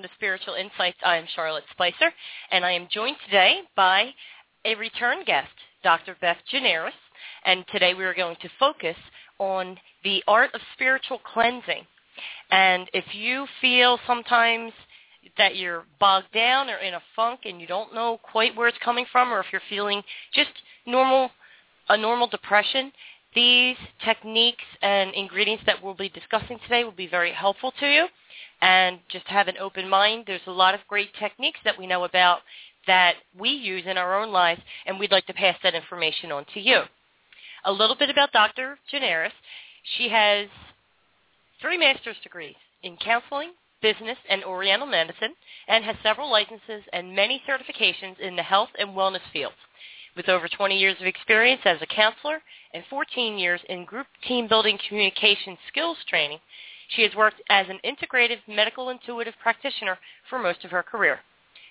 Welcome to Spiritual Insights. I am Charlotte Spicer, and I am joined today by a return guest, Dr. Beth Gineris. And today we are going to focus on the art of spiritual cleansing. And if you feel sometimes that you're bogged down or in a funk and you don't know quite where it's coming from, or if you're feeling just normal, a normal depression, these techniques and ingredients that we'll be discussing today will be very helpful to you. And just have an open mind. There's a lot of great techniques that we know about that we use in our own lives, and we'd like to pass that information on to you. A little bit about Dr. Gineris. She has three master's degrees in counseling, business, and oriental medicine, and has several licenses and many certifications in the health and wellness fields. With over 20 years of experience as a counselor and 14 years in group team building communication skills training, she has worked as an integrative medical intuitive practitioner for most of her career.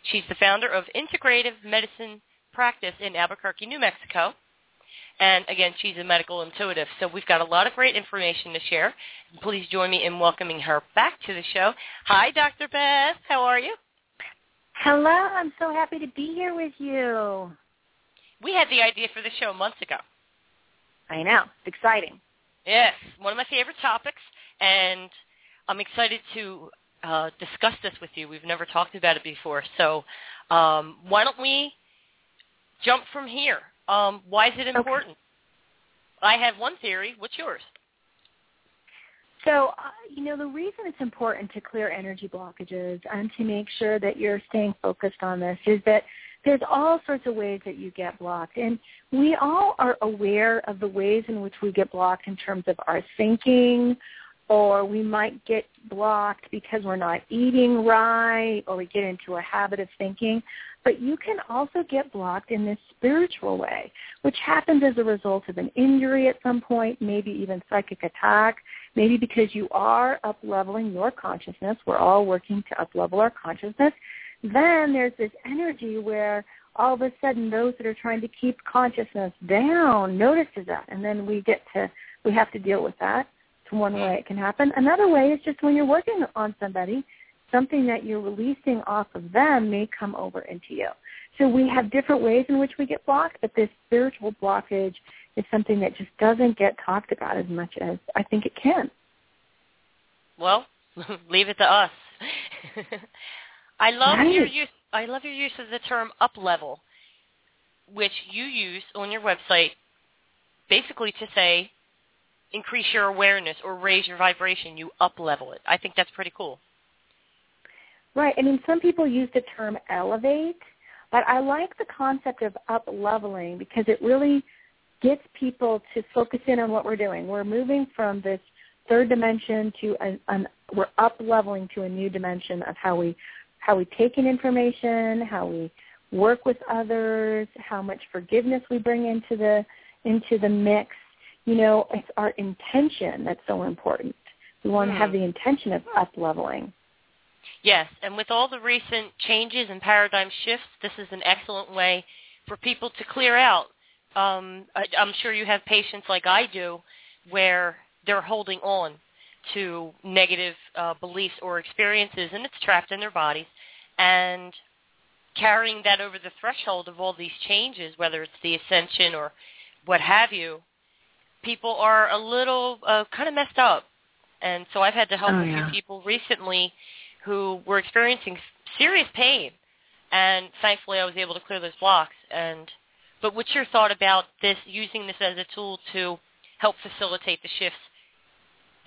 She's the founder of Integrative Medicine Practice in Albuquerque, New Mexico. And again, she's a medical intuitive. So we've got a lot of great information to share. Please join me in welcoming her back to the show. Hi, Dr. Beth. How are you? Hello. I'm so happy to be here with you. We had the idea for the show months ago. I know. It's exciting. Yes, one of my favorite topics, and I'm excited to uh, discuss this with you. We've never talked about it before, so um, why don't we jump from here? Um, why is it important? Okay. I have one theory. What's yours? So, uh, you know, the reason it's important to clear energy blockages and to make sure that you're staying focused on this is that there's all sorts of ways that you get blocked. And we all are aware of the ways in which we get blocked in terms of our thinking, or we might get blocked because we're not eating right, or we get into a habit of thinking. But you can also get blocked in this spiritual way, which happens as a result of an injury at some point, maybe even psychic attack, maybe because you are up-leveling your consciousness. We're all working to up-level our consciousness. Then there's this energy where all of a sudden those that are trying to keep consciousness down notices that, and then we get to, we have to deal with that. One way it can happen. Another way is just when you're working on somebody, something that you're releasing off of them may come over into you. So we have different ways in which we get blocked, but this spiritual blockage is something that just doesn't get talked about as much as I think it can. Well, leave it to us. I love right. your use. I love your use of the term up level, which you use on your website, basically to say increase your awareness or raise your vibration. You up level it. I think that's pretty cool. Right. I mean, some people use the term elevate, but I like the concept of up leveling because it really gets people to focus in on what we're doing. We're moving from this third dimension to an, an we're up leveling to a new dimension of how we how we take in information, how we work with others, how much forgiveness we bring into the into the mix. You know, it's our intention that's so important. We want Hmm. to have the intention of up leveling. Yes, and with all the recent changes and paradigm shifts, this is an excellent way for people to clear out. Um, I, I'm sure you have patients like I do where they're holding on to negative uh, beliefs or experiences, and it's trapped in their bodies. And carrying that over the threshold of all these changes, whether it's the ascension or what have you, people are a little uh, kind of messed up And so I've had to help Oh, a few yeah. people recently who were experiencing serious pain, and thankfully I was able to clear those blocks. And but what's your thought about this using this as a tool to help facilitate the shifts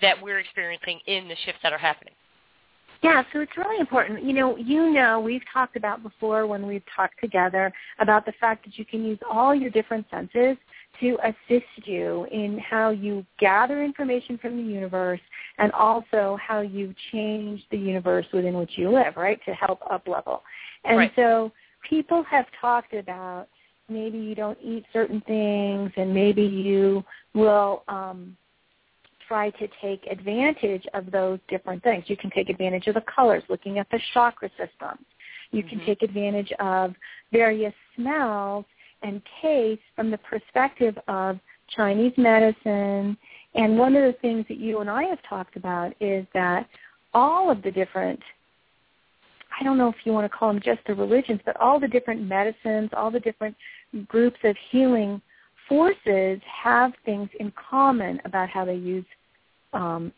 that we're experiencing in the shifts that are happening? Yeah, so it's really important. You know, you know, we've talked about before when we've talked together about the fact that you can use all your different senses to assist you in how you gather information from the universe and also how you change the universe within which you live, right, to help up level. And Right. so people have talked about maybe you don't eat certain things and maybe you will um try to take advantage of those different things. You can take advantage of the colors, looking at the chakra system. You can Mhm. take advantage of various smells and tastes from the perspective of Chinese medicine. And one of the things that you and I have talked about is that all of the different I don't know if you want to call them just the religions, but all the different medicines, all the different groups of healing forces have things in common about how they use um,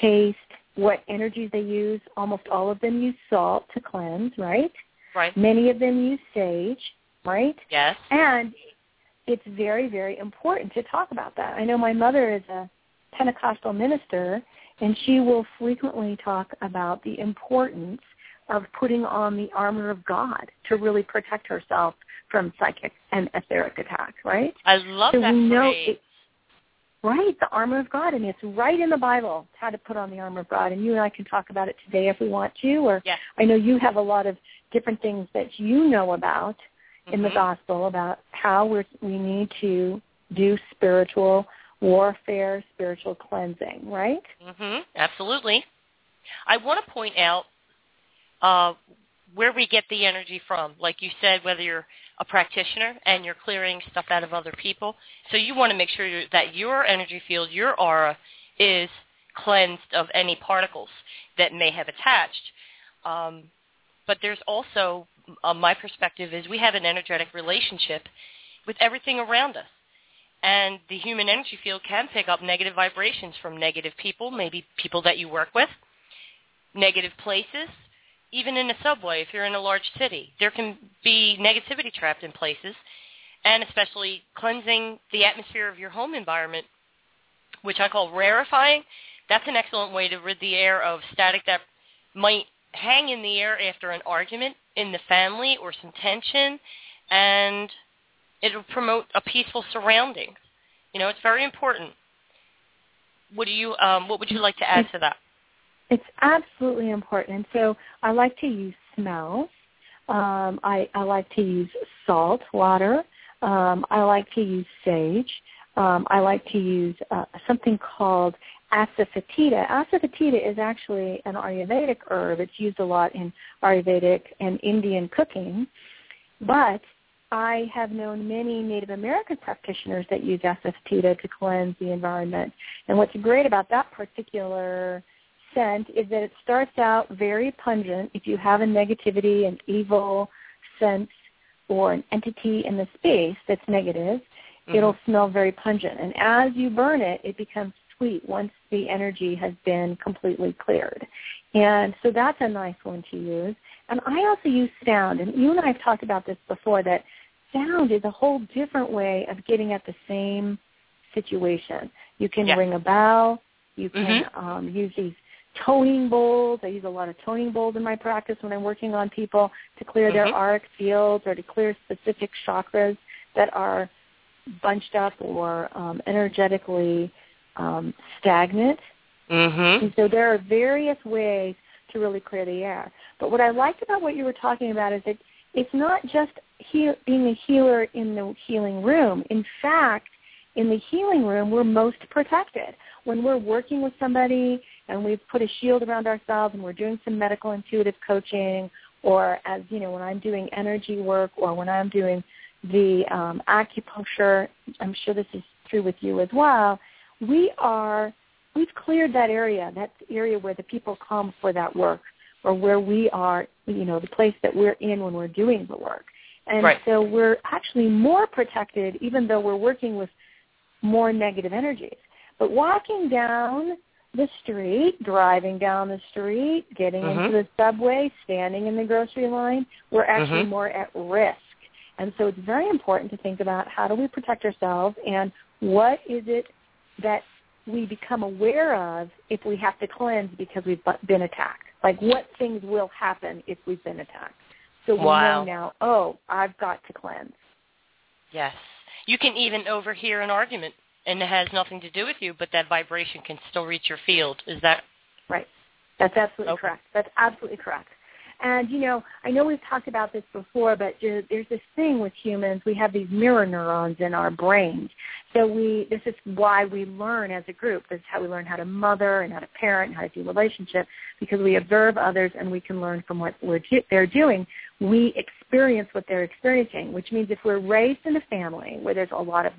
taste, what energies they use. Almost all of them use salt to cleanse, right? Right. Many of them use sage, right? Yes. And it's very, very important to talk about that. I know my mother is a Pentecostal minister, and she will frequently talk about the importance of putting on the armor of God to really protect herself from psychic and etheric attack, right? I love So that we know it- Right, the armor of God, and it's right in the Bible how to put on the armor of God. And you and I can talk about it today if we want to. Or Yes. I know you have a lot of different things that you know about in the Mhm. gospel about how we're, we need to do spiritual warfare, spiritual cleansing, right? Mhm. Absolutely. I want to point out uh, where we get the energy from. Like you said, whether you're a practitioner and you're clearing stuff out of other people, so you want to make sure that your energy field, your aura, is cleansed of any particles that may have attached. Um, but there's also, uh, my perspective is we have an energetic relationship with everything around us. And the human energy field can pick up negative vibrations from negative people, maybe people that you work with, negative places, even in a subway if you're in a large city. There can be negativity trapped in places, and especially cleansing the atmosphere of your home environment, which I call rarefying. That's an excellent way to rid the air of static that might hang in the air after an argument in the family or some tension, and it'll promote a peaceful surrounding. You know, it's very important. What do you? Um, what would you like to add to that? It's absolutely important. So I like to use smells. Um, I, I like to use salt water. Um, I like to use sage. Um, I like to use uh, something called asafoetida. Asafoetida is actually an Ayurvedic herb. It's used a lot in Ayurvedic and Indian cooking. But I have known many Native American practitioners that use asafoetida to cleanse the environment. And what's great about that particular scent is that it starts out very pungent. If you have a negativity, an evil sense, or an entity in the space that's negative, Mhm. it'll smell very pungent. And as you burn it, it becomes sweet once the energy has been completely cleared. And so that's a nice one to use. And I also use sound. And you and I have talked about this before, that sound is a whole different way of getting at the same situation. You can Yeah. ring a bell. You can Mhm. um, use these toning bowls. I use a lot of toning bowls in my practice when I'm working on people to clear their Mhm. auric fields or to clear specific chakras that are bunched up or um, energetically um, stagnant. Mhm. And so there are various ways to really clear the air. But what I liked about what you were talking about is that it's not just heal, being a healer in the healing room. In fact, in the healing room, we're most protected. When we're working with somebody and we've put a shield around ourselves and we're doing some medical intuitive coaching or as, you know, when I'm doing energy work or when I'm doing the um, acupuncture, I'm sure this is true with you as well, we are, we've cleared that area, that area where the people come for that work or where we are, you know, the place that we're in when we're doing the work. And Right. so we're actually more protected even though we're working with more negative energies. But walking down the street, driving down the street, getting Mhm. into the subway, standing in the grocery line, we're actually Mhm. more at risk. And so it's very important to think about how do we protect ourselves and what is it that we become aware of if we have to cleanse because we've been attacked. Like what things will happen if we've been attacked. So we Wow. know now, oh, I've got to cleanse. Yes. You can even overhear an argument and it has nothing to do with you, but that vibration can still reach your field. Is that Right. That's absolutely Okay. correct. That's absolutely correct. And you know, I know we've talked about this before, but there's this thing with humans. We have these mirror neurons in our brains. So we, this is why we learn as a group. This is how we learn how to mother and how to parent and how to do relationship because we observe others and we can learn from what we're they're doing. We experience what they're experiencing, which means if we're raised in a family where there's a lot of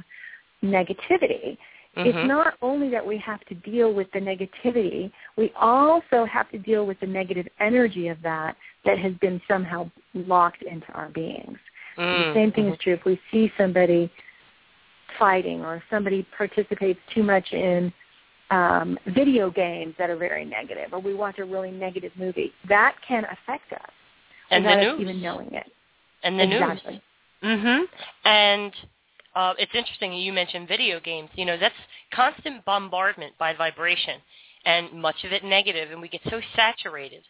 negativity, it's Mhm. not only that we have to deal with the negativity, we also have to deal with the negative energy of that that has been somehow locked into our beings. Mm, The same thing is true if we see somebody fighting or if somebody participates too much in um, video games that are very negative or we watch a really negative movie. That can affect us and without us even knowing it. and the exactly. news. Mhm. And uh, it's interesting you mentioned video games. You know, that's constant bombardment by vibration, and much of it negative, and we get so saturated.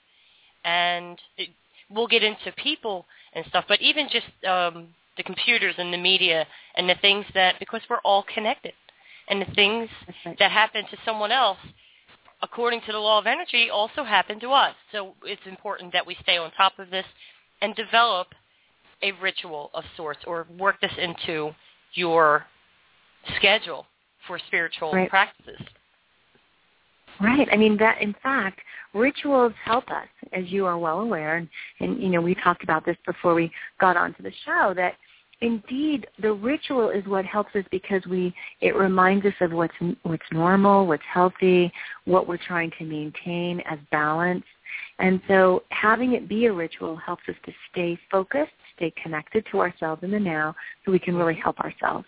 And it, we'll get into people and stuff, but even just um, the computers and the media and the things that because we're all connected, and the things right. that happen to someone else according to the law of energy also happen to us. So it's important that we stay on top of this and develop a ritual of sorts or work this into your schedule for spiritual Right. practices. Right. I mean that in fact, rituals help us, as you are well aware, and, and you know, we talked about this before we got onto the show, that indeed the ritual is what helps us because we it reminds us of what's what's normal, what's healthy, what we're trying to maintain as balance. And so having it be a ritual helps us to stay focused, stay connected to ourselves in the now so we can really help ourselves.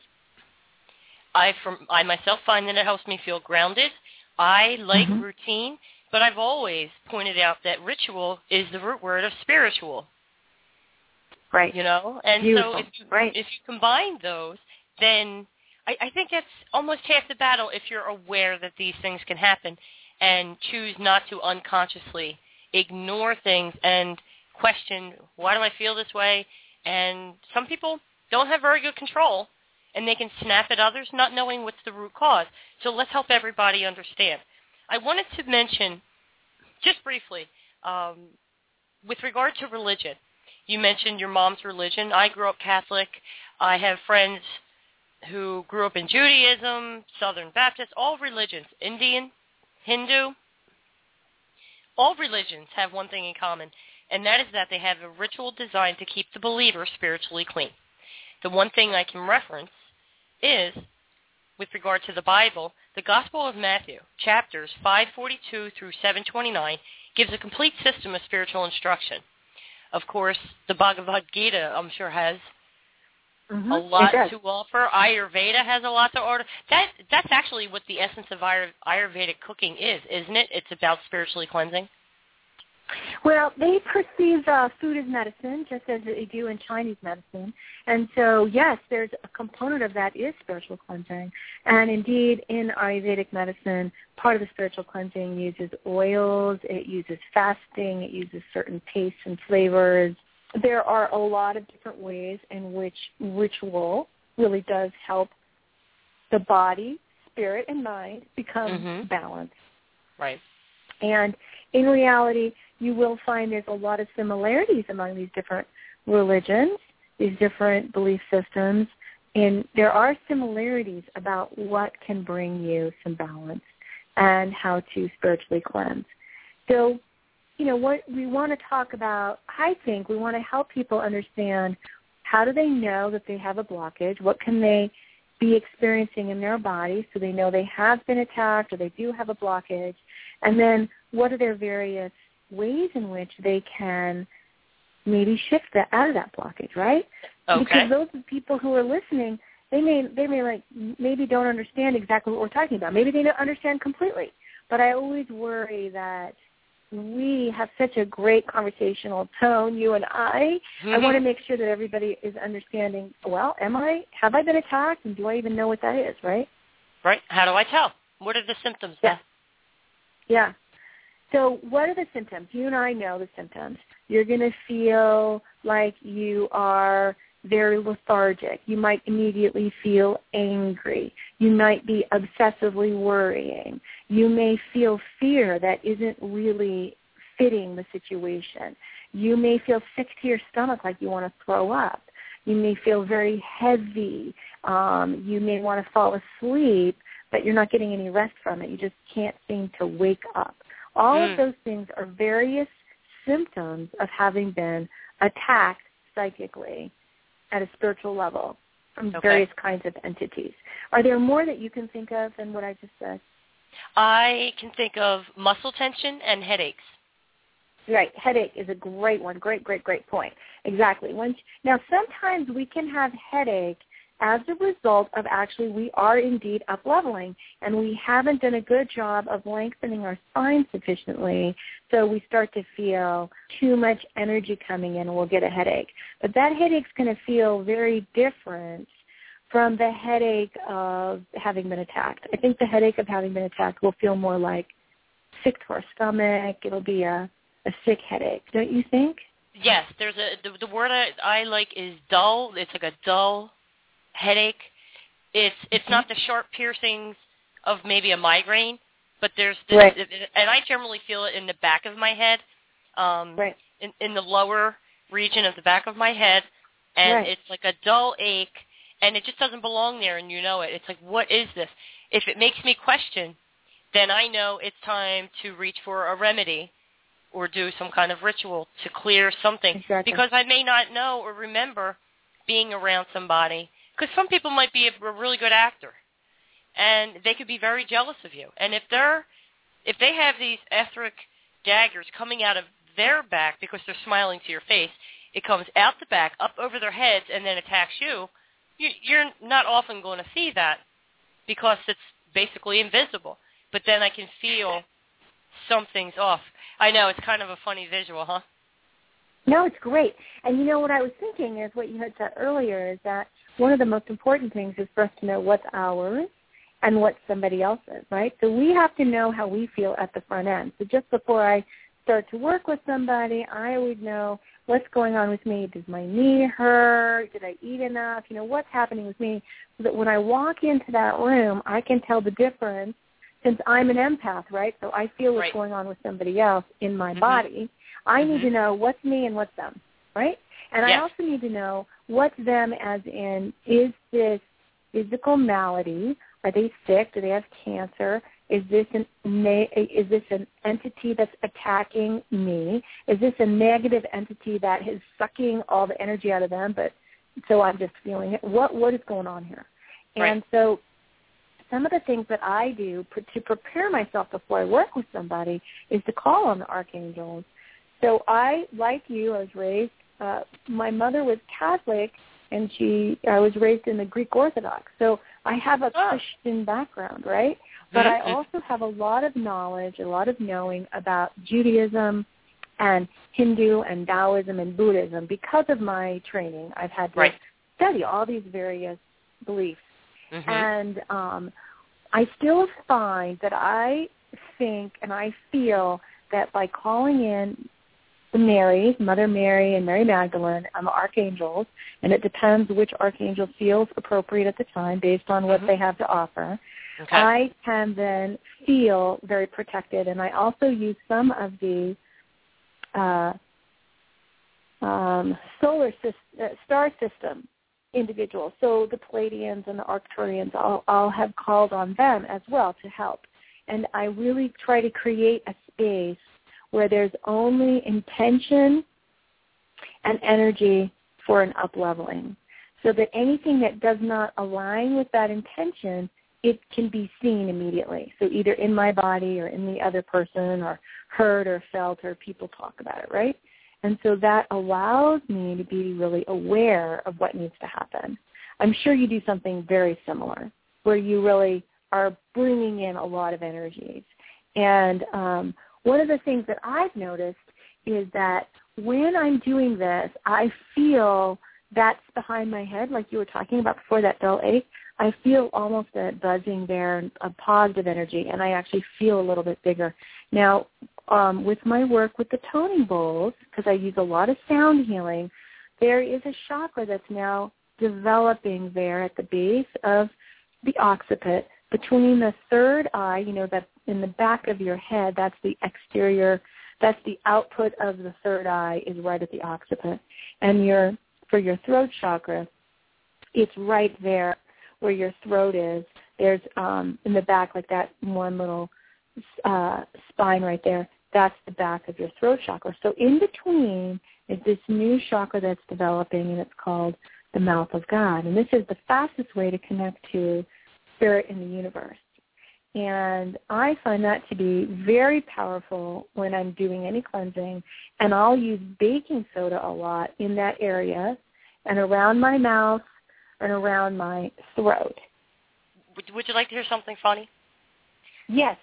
I from I myself find that it helps me feel grounded. I like Mhm. routine, but I've always pointed out that ritual is the root word of spiritual. Right. You know, and Beautiful. so if you, Right. if you combine those, then I, I think that's almost half the battle. If you're aware that these things can happen, and choose not to unconsciously ignore things and question why do I feel this way. And some people don't have very good control, and they can snap at others not knowing what's the root cause. So let's help everybody understand. I wanted to mention just briefly um, with regard to religion. You mentioned your mom's religion. I grew up Catholic. I have friends who grew up in Judaism, Southern Baptist, all religions, Indian, Hindu. All religions have one thing in common, and that is that they have a ritual designed to keep the believer spiritually clean. The one thing I can reference is, with regard to the Bible, the Gospel of Matthew, chapters 542 through 729, gives a complete system of spiritual instruction. Of course, the Bhagavad Gita, I'm sure, has Mhm. a lot to offer. Ayurveda has a lot to order. That that's actually what the essence of Ayur, Ayurvedic cooking is, isn't it? It's about spiritually cleansing. Well, they perceive uh, food as medicine, just as they do in Chinese medicine. And so, yes, there's a component of that is spiritual cleansing. And indeed, in Ayurvedic medicine, part of the spiritual cleansing uses oils, it uses fasting, it uses certain tastes and flavors. There are a lot of different ways in which ritual really does help the body, spirit, and mind become Mhm. balanced. Right. And in reality, you will find there's a lot of similarities among these different religions, these different belief systems, and there are similarities about what can bring you some balance and how to spiritually cleanse. So, you know, what we want to talk about, I think we want to help people understand how do they know that they have a blockage? What can they be experiencing in their body so they know they have been attacked or they do have a blockage? And then what are their various ways in which they can maybe shift that out of that blockage, right? Okay. Because those people who are listening, they may they may like maybe don't understand exactly what we're talking about. Maybe they don't understand completely. but I always worry that we have such a great conversational tone, you and I. Mm-hmm. I want to make sure that everybody is understanding, well, am I, have I been attacked and do I even know what that is, right? Right. How do I tell? What are the symptoms? Yeah. Yeah. So what are the symptoms? You and I know the symptoms. You're going to feel like you are very lethargic. You might immediately feel angry. You might be obsessively worrying. You may feel fear that isn't really fitting the situation. You may feel sick to your stomach like you want to throw up. You may feel very heavy. Um, you may want to fall asleep, but you're not getting any rest from it. You just can't seem to wake up. All Mm. of those things are various symptoms of having been attacked psychically at a spiritual level from Okay. various kinds of entities. Are there more that you can think of than what I just said? I can think of muscle tension and headaches. Right, headache is a great one. Great, great, great point. Exactly. Once now, sometimes we can have headache as a result of actually we are indeed up leveling and we haven't done a good job of lengthening our spine sufficiently so we start to feel too much energy coming in and we'll get a headache. But that headache's going to feel very different from the headache of having been attacked. I think the headache of having been attacked will feel more like sick to our stomach. It'll be a a sick headache don't you think? Yes, there's a the, the word I, I like is dull. It's like a dull headache. It's it's not the sharp piercings of maybe a migraine, but there's this, Right. and I generally feel it in the back of my head, um, right in, in the lower region of the back of my head, and Right. it's like a dull ache, and it just doesn't belong there, and you know it. It's like, what is this? If it makes me question, then I know it's time to reach for a remedy or do some kind of ritual to clear something Exactly. because I may not know or remember being around somebody because some people might be a, a really good actor and they could be very jealous of you and if they're if they have these etheric daggers coming out of their back because they're smiling to your face it comes out the back up over their heads and then attacks you, you you're not often going to see that because it's basically invisible but then I can feel something's off I know it's kind of a funny visual, huh? No, it's great. And you know what I was thinking is what you had said earlier is that one of the most important things is for us to know what's ours and what somebody else's, right? So we have to know how we feel at the front end. So just before I start to work with somebody, I would know what's going on with me. Does my knee hurt? Did I eat enough? You know, what's happening with me? So that when I walk into that room, I can tell the difference since I'm an empath, right? So I feel what's Right. going on with somebody else in my Mhm. body. I need Mhm. to know what's me and what's them, right? And I also need to know what's them as in is this physical malady? Are they sick? Do they have cancer? Is this an is this an entity that's attacking me? Is this a negative entity that is sucking all the energy out of them? But so I'm just feeling it. What what is going on here? Right. And so some of the things that I do to prepare myself before I work with somebody is to call on the archangels. So I, like you, I was raised. Uh, my mother was Catholic, and she I was raised in the Greek Orthodox. So I have a Oh. Christian background, right? But I Mhm. also have a lot of knowledge, a lot of knowing about Judaism and Hindu and Taoism and Buddhism because of my training. I've had to Right. study all these various beliefs. Mhm. And um, I still find that I think and I feel that by calling in the Marys, Mother Mary and Mary Magdalene, and the archangels, and it depends which archangel feels appropriate at the time based on what Mhm. they have to offer. okay. I can then feel very protected, and I also use some of the uh, um, solar system, uh, star system individuals. So the Pleiadians and the Arcturians, I'll, I'll have called on them as well to help. And I really try to create a space where there's only intention and energy for an up-leveling. So that anything that does not align with that intention, it can be seen immediately. So either in my body or in the other person or heard or felt or people talk about it, right? And so that allows me to be really aware of what needs to happen. I'm sure you do something very similar where you really are bringing in a lot of energies. And um, one of the things that I've noticed is that when I'm doing this, I feel that's behind my head, like you were talking about before, that dull ache. I feel almost a buzzing there, a positive energy, and I actually feel a little bit bigger. Now, um, with my work with the toning bowls, because I use a lot of sound healing, there is a chakra that's now developing there at the base of the occiput between the third eye, you know, that in the back of your head, that's the exterior, that's the output of the third eye is right at the occiput. And your, for your throat chakra, it's right there where your throat is. There's um, in the back, like that one little uh, spine right there. That's the back of your throat chakra. So in between is this new chakra that's developing, and it's called the mouth of God. And this is the fastest way to connect to spirit in the universe. And I find that to be very powerful when I'm doing any cleansing. And I'll use baking soda a lot in that area and around my mouth and around my throat. Would, you like to hear something funny? Yes.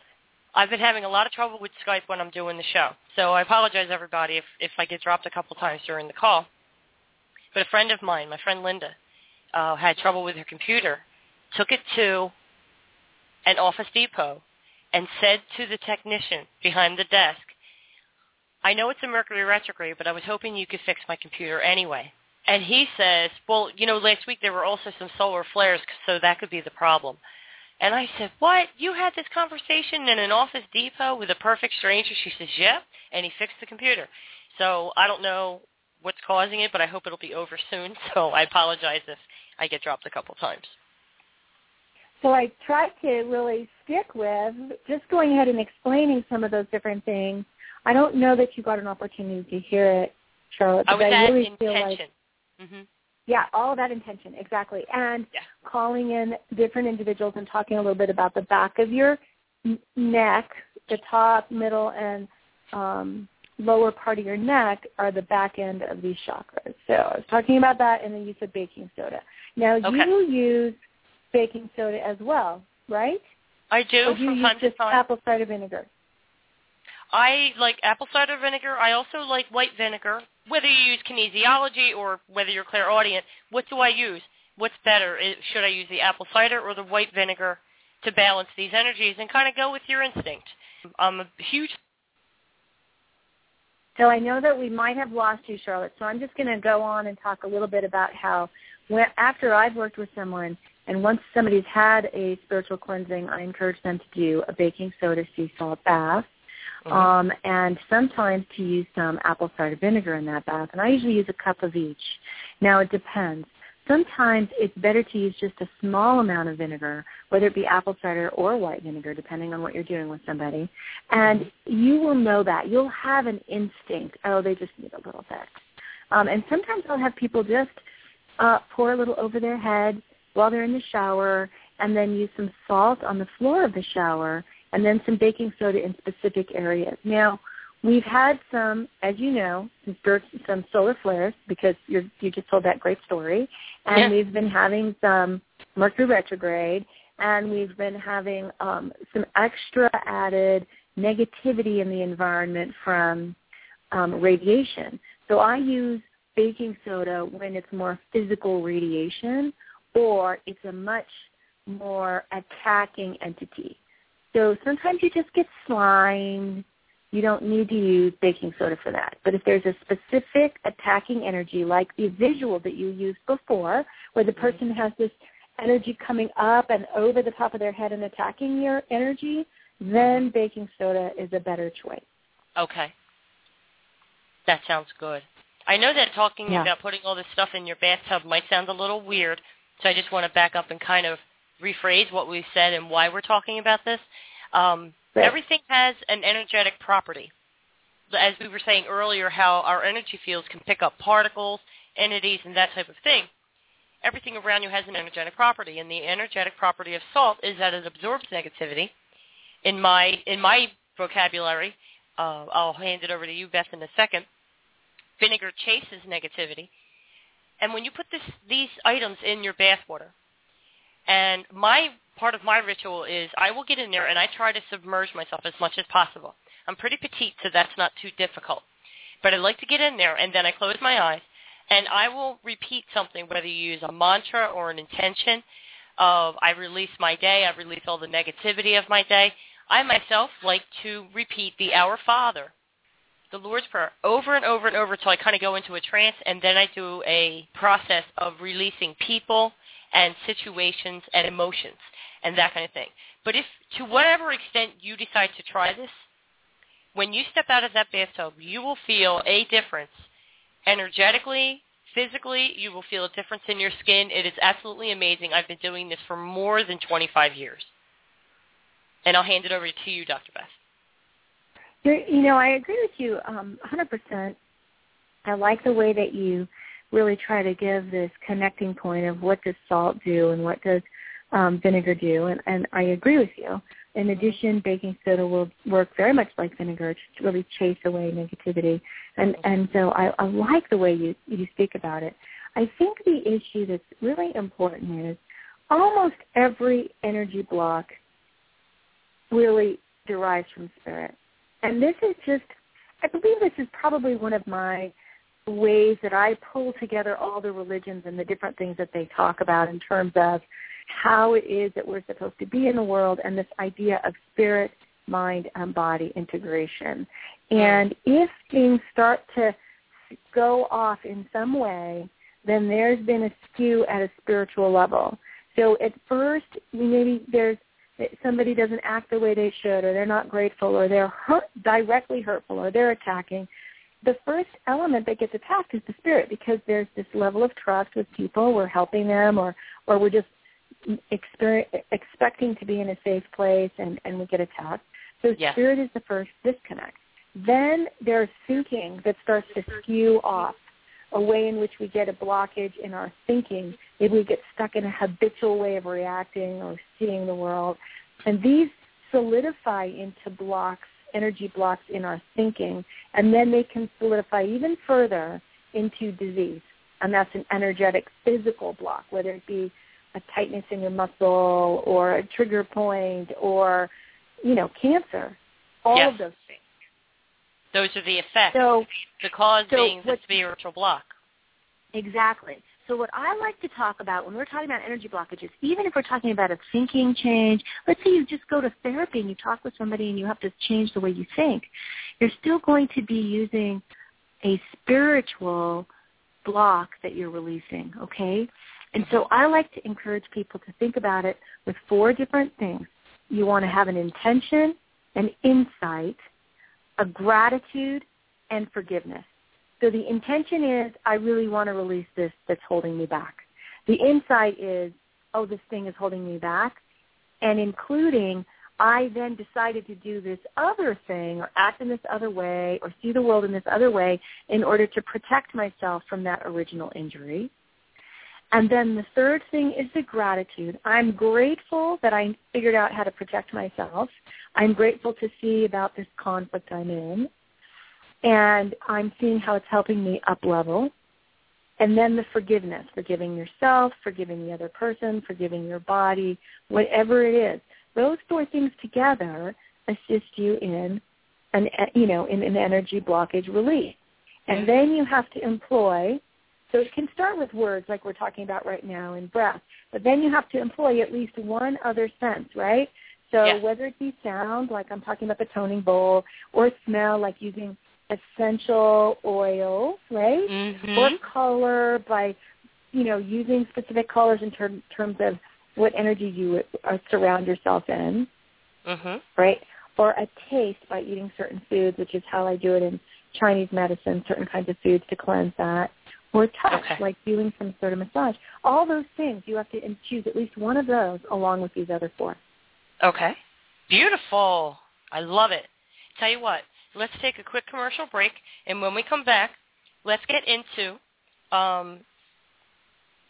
I've been having a lot of trouble with Skype when I'm doing the show. So I apologize, everybody, if, if I get dropped a couple times during the call. But a friend of mine, my friend Linda, uh, had trouble with her computer, took it to an Office Depot, and said to the technician behind the desk, I know it's a Mercury retrograde, but I was hoping you could fix my computer anyway. And he says, well, you know, last week there were also some solar flares, so that could be the problem. And I said, what? You had this conversation in an Office Depot with a perfect stranger? She says, yeah. And he fixed the computer. So I don't know what's causing it, but I hope it'll be over soon. So I apologize if I get dropped a couple times. So I tried to really stick with just going ahead and explaining some of those different things. I don't know that you got an opportunity to hear it, Charlotte, I but was I really intention. feel like hmm yeah, all that intention, exactly. And Yeah. calling in different individuals and talking a little bit about the back of your neck, the top, middle, and um, lower part of your neck are the back end of these chakras. So I was talking about that, and then you said baking soda. Now Okay. you use baking soda as well, right? I do or do you from use just time. apple cider vinegar? I like apple cider vinegar. I also like white vinegar. Whether you use kinesiology or whether you're clairaudient, what do I use? What's better? Should I use the apple cider or the white vinegar to balance these energies and kind of go with your instinct? I'm a huge So I know that we might have lost you, Charlotte. So I'm just going to go on and talk a little bit about how, after I've worked with someone, and once somebody's had a spiritual cleansing, I encourage them to do a baking soda sea salt bath, Mhm. um, and sometimes to use some apple cider vinegar in that bath. And I usually use a cup of each. Now it depends. Sometimes it's better to use just a small amount of vinegar, whether it be apple cider or white vinegar, depending on what you're doing with somebody. And you will know that. You'll have an instinct. Oh, they just need a little bit. Um, and sometimes I'll have people just uh, pour a little over their head while they're in the shower and then use some salt on the floor of the shower and then some baking soda in specific areas. Now, we've had some, as you know, some, solar flares because you're, you just told that great story, and Yeah. we've been having some Mercury retrograde, and we've been having um, some extra added negativity in the environment from um, radiation. So I use baking soda when it's more physical radiation or it's a much more attacking entity. So sometimes you just get slime. You don't need to use baking soda for that. But if there's a specific attacking energy, like the visual that you used before, where the person mm-hmm. has this energy coming up and over the top of their head and attacking your energy, then mm-hmm. baking soda is a better choice. Okay. That sounds good. I know that talking Yeah. about putting all this stuff in your bathtub might sound a little weird, so I just want to back up and kind of rephrase what we said and why we're talking about this. Um, Right. Everything has an energetic property. As we were saying earlier, how our energy fields can pick up particles, entities, and that type of thing. Everything around you has an energetic property, and the energetic property of salt is that it absorbs negativity. In my in my vocabulary, uh, I'll hand it over to you, Beth, in a second. Vinegar chases negativity, and when you put this, these items in your bath water, and my part of my ritual is I will get in there and I try to submerge myself as much as possible. I'm pretty petite, so that's not too difficult. But I like to get in there and then I close my eyes and I will repeat something, whether you use a mantra or an intention of I release my day, I release all the negativity of my day. I myself like to repeat the Our Father, the Lord's Prayer, over and over and over until I kind of go into a trance, and then I do a process of releasing people and situations and emotions and that kind of thing. But if, to whatever extent you decide to try this, when you step out of that bathtub, you will feel a difference energetically, physically. You will feel a difference in your skin. It is absolutely amazing. I've been doing this for more than 25 years. And I'll hand it over to you, Dr. Beth. You know, I agree with you um, 100%. I like the way that you really try to give this connecting point of what does salt do and what does um, vinegar do, and, and I agree with you. In addition, baking soda will work very much like vinegar to really chase away negativity, and and so I, I like the way you you speak about it. I think the issue that's really important is almost every energy block really derives from spirit, and this is just I believe this is probably one of my ways that I pull together all the religions and the different things that they talk about in terms of how it is that we're supposed to be in the world and this idea of spirit, mind, and body integration. And if things start to go off in some way, then there's been a skew at a spiritual level. So at first, maybe there's somebody doesn't act the way they should, or they're not grateful, or they're hurt, directly hurtful, or they're attacking. The first element that gets attacked is the spirit because there's this level of trust with people. We're helping them, or or we're just expecting to be in a safe place and, and we get attacked. So yeah. spirit is the first disconnect. Then there's thinking that starts to skew off, a way in which we get a blockage in our thinking. Maybe we get stuck in a habitual way of reacting or seeing the world. And these solidify into blocks, energy blocks in our thinking, and then they can solidify even further into disease. And that's an energetic physical block, whether it be a tightness in your muscle or a trigger point or, you know, cancer. All yes. of those things. Those are the effects. So, the cause so being the spiritual block. Exactly. So what I like to talk about when we're talking about energy blockages, even if we're talking about a thinking change, let's say you just go to therapy and you talk with somebody and you have to change the way you think, you're still going to be using a spiritual block that you're releasing, okay? And so I like to encourage people to think about it with four different things. You want to have an intention, an insight, a gratitude, and forgiveness. So the intention is, I really want to release this that's holding me back. The insight is, oh, this thing is holding me back. And including, I then decided to do this other thing or act in this other way or see the world in this other way in order to protect myself from that original injury. And then the third thing is the gratitude. I'm grateful that I figured out how to protect myself. I'm grateful to see about this conflict I'm in. And I'm seeing how it's helping me up level. And then the forgiveness, forgiving yourself, forgiving the other person, forgiving your body, whatever it is. Those four things together assist you in an you know, in an energy blockage release. And then you have to employ so it can start with words like we're talking about right now in breath, but then you have to employ at least one other sense, right? So yes. whether it be sound, like I'm talking about the toning bowl, or smell, like using essential oils, right? Mm-hmm. Or color by, you know, using specific colors in ter- terms of what energy you uh, surround yourself in, mm-hmm. right? Or a taste by eating certain foods, which is how I do it in Chinese medicine, certain kinds of foods to cleanse that or touch, okay. like doing some sort of massage. All those things, you have to choose at least one of those along with these other four. Okay. Beautiful. I love it. Tell you what, let's take a quick commercial break, and when we come back, let's get into um,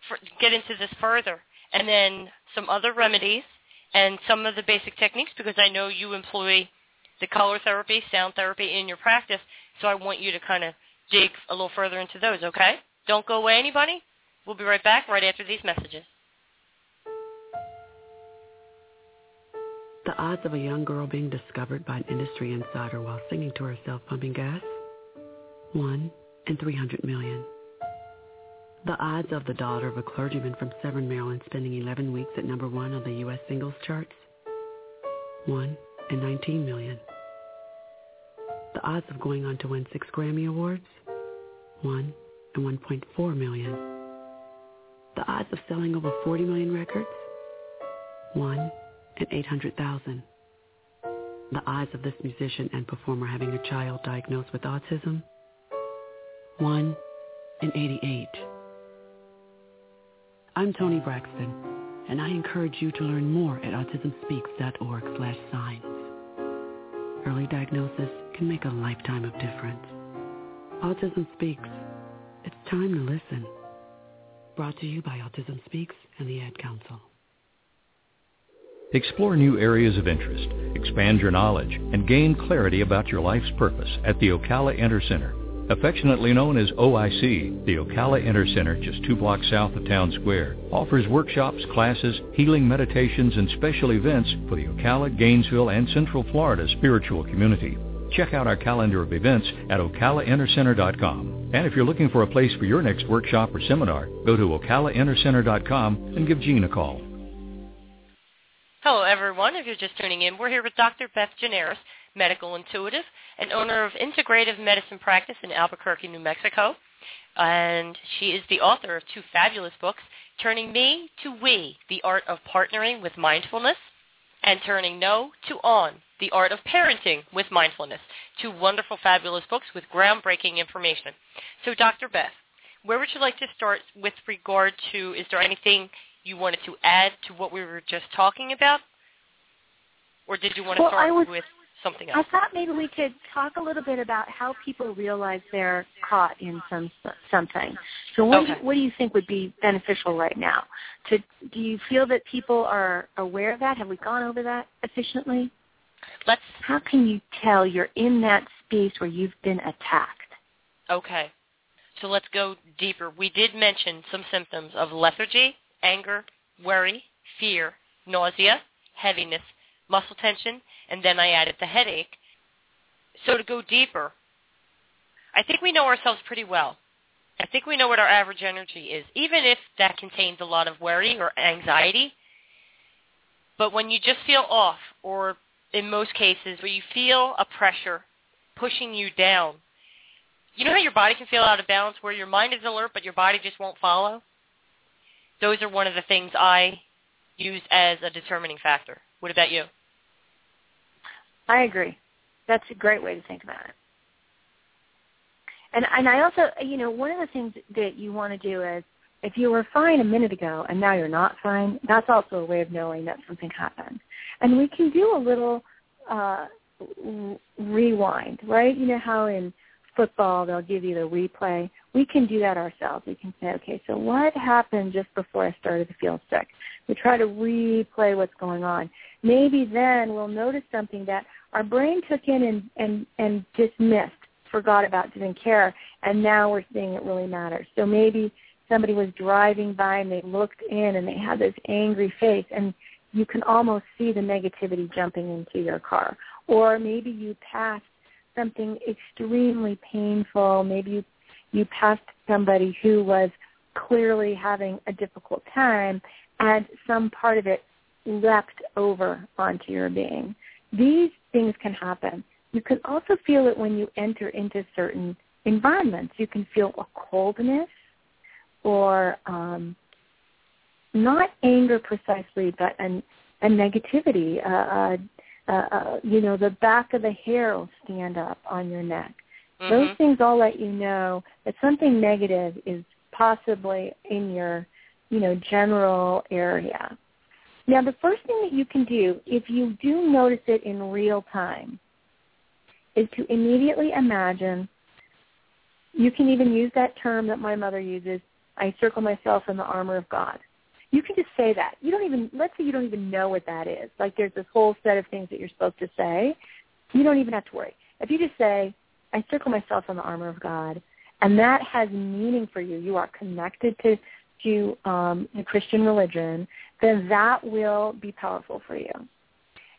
for, get into this further, and then some other remedies and some of the basic techniques because I know you employ the color therapy, sound therapy in your practice, so I want you to kind of dig a little further into those, okay? Don't go away, anybody. We'll be right back right after these messages. The odds of a young girl being discovered by an industry insider while singing to herself pumping gas? 1 in 300 million. The odds of the daughter of a clergyman from Severn, Maryland spending 11 weeks at number one on the U.S. singles charts? 1 in 19 million. The odds of going on to win six Grammy Awards? 1 in 1.4 million. The odds of selling over 40 million records? 1 in 800,000. The odds of this musician and performer having a child diagnosed with autism? 1 in 88. I'm Toni Braxton, and I encourage you to learn more at autismspeaks.org slash signs. Early diagnosis can make a lifetime of difference. Autism Speaks. It's time to listen. Brought to you by Autism Speaks and the Ad Council. Explore new areas of interest, expand your knowledge, and gain clarity about your life's purpose at the Ocala Intercenter. Affectionately known as OIC, the Ocala Intercenter, just two blocks south of Town Square, offers workshops, classes, healing meditations, and special events for the Ocala, Gainesville, and Central Florida spiritual community. Check out our calendar of events at ocalaintercenter.com. And if you're looking for a place for your next workshop or seminar, go to ocalaintercenter.com and give Jean a call. Hello, everyone. If you're just tuning in, we're here with Dr. Beth Gineris, medical intuitive and owner of Integrative Medicine Practice in Albuquerque, New Mexico. And she is the author of two fabulous books, Turning Me to We, The Art of Partnering with Mindfulness, and Turning No to On, The Art of Parenting with Mindfulness. Two wonderful, fabulous books with groundbreaking information. So, Dr. Beth, where would you like to start with regard to, is there anything you wanted to add to what we were just talking about? Or did you want to well, start was, with something else? I thought maybe we could talk a little bit about how people realize they're caught in some something. So what, okay. do you, what do you think would be beneficial right now? To, do you feel that people are aware of that? Have we gone over that efficiently? Let's. How can you tell you're in that space where you've been attacked? Okay. So let's go deeper. We did mention some symptoms of lethargy, anger, worry, fear, nausea, heaviness, muscle tension, and then I added the headache. So to go deeper, I think we know ourselves pretty well. I think we know what our average energy is, even if that contains a lot of worry or anxiety. But when you just feel off, or in most cases where you feel a pressure pushing you down, you know how your body can feel out of balance where your mind is alert but your body just won't follow? Those are one of the things I use as a determining factor. What about you? I agree. That's a great way to think about it. And and I also, you know, one of the things that you want to do is if you were fine a minute ago and now you're not fine, that's also a way of knowing that something happened. And we can do a little uh, rewind, right? You know how in football they'll give you the replay. We can do that ourselves. We can say, okay, so what happened just before I started to feel sick? We try to replay what's going on. Maybe then we'll notice something that our brain took in and, and, and dismissed, forgot about, didn't care, and now we're seeing it really matters. So maybe somebody was driving by and they looked in and they had this angry face and you can almost see the negativity jumping into your car. Or maybe you passed something extremely painful. Maybe you, you passed somebody who was clearly having a difficult time and some part of it leapt over onto your being. These things can happen. You can also feel it when you enter into certain environments. You can feel a coldness or um, not anger precisely, but an, a negativity. Uh, uh, uh, you know, the back of the hair will stand up on your neck. Mm-hmm. Those things all let you know that something negative is possibly in your, you know, general area. Now, the first thing that you can do, if you do notice it in real time, is to immediately imagine, you can even use that term that my mother uses, I circle myself in the armor of God. You can just say that. You don't even, let's say you don't even know what that is. Like there's this whole set of things that you're supposed to say. You don't even have to worry. If you just say, I circle myself in the armor of God, and that has meaning for you, you are connected to to um, the Christian religion, then that will be powerful for you.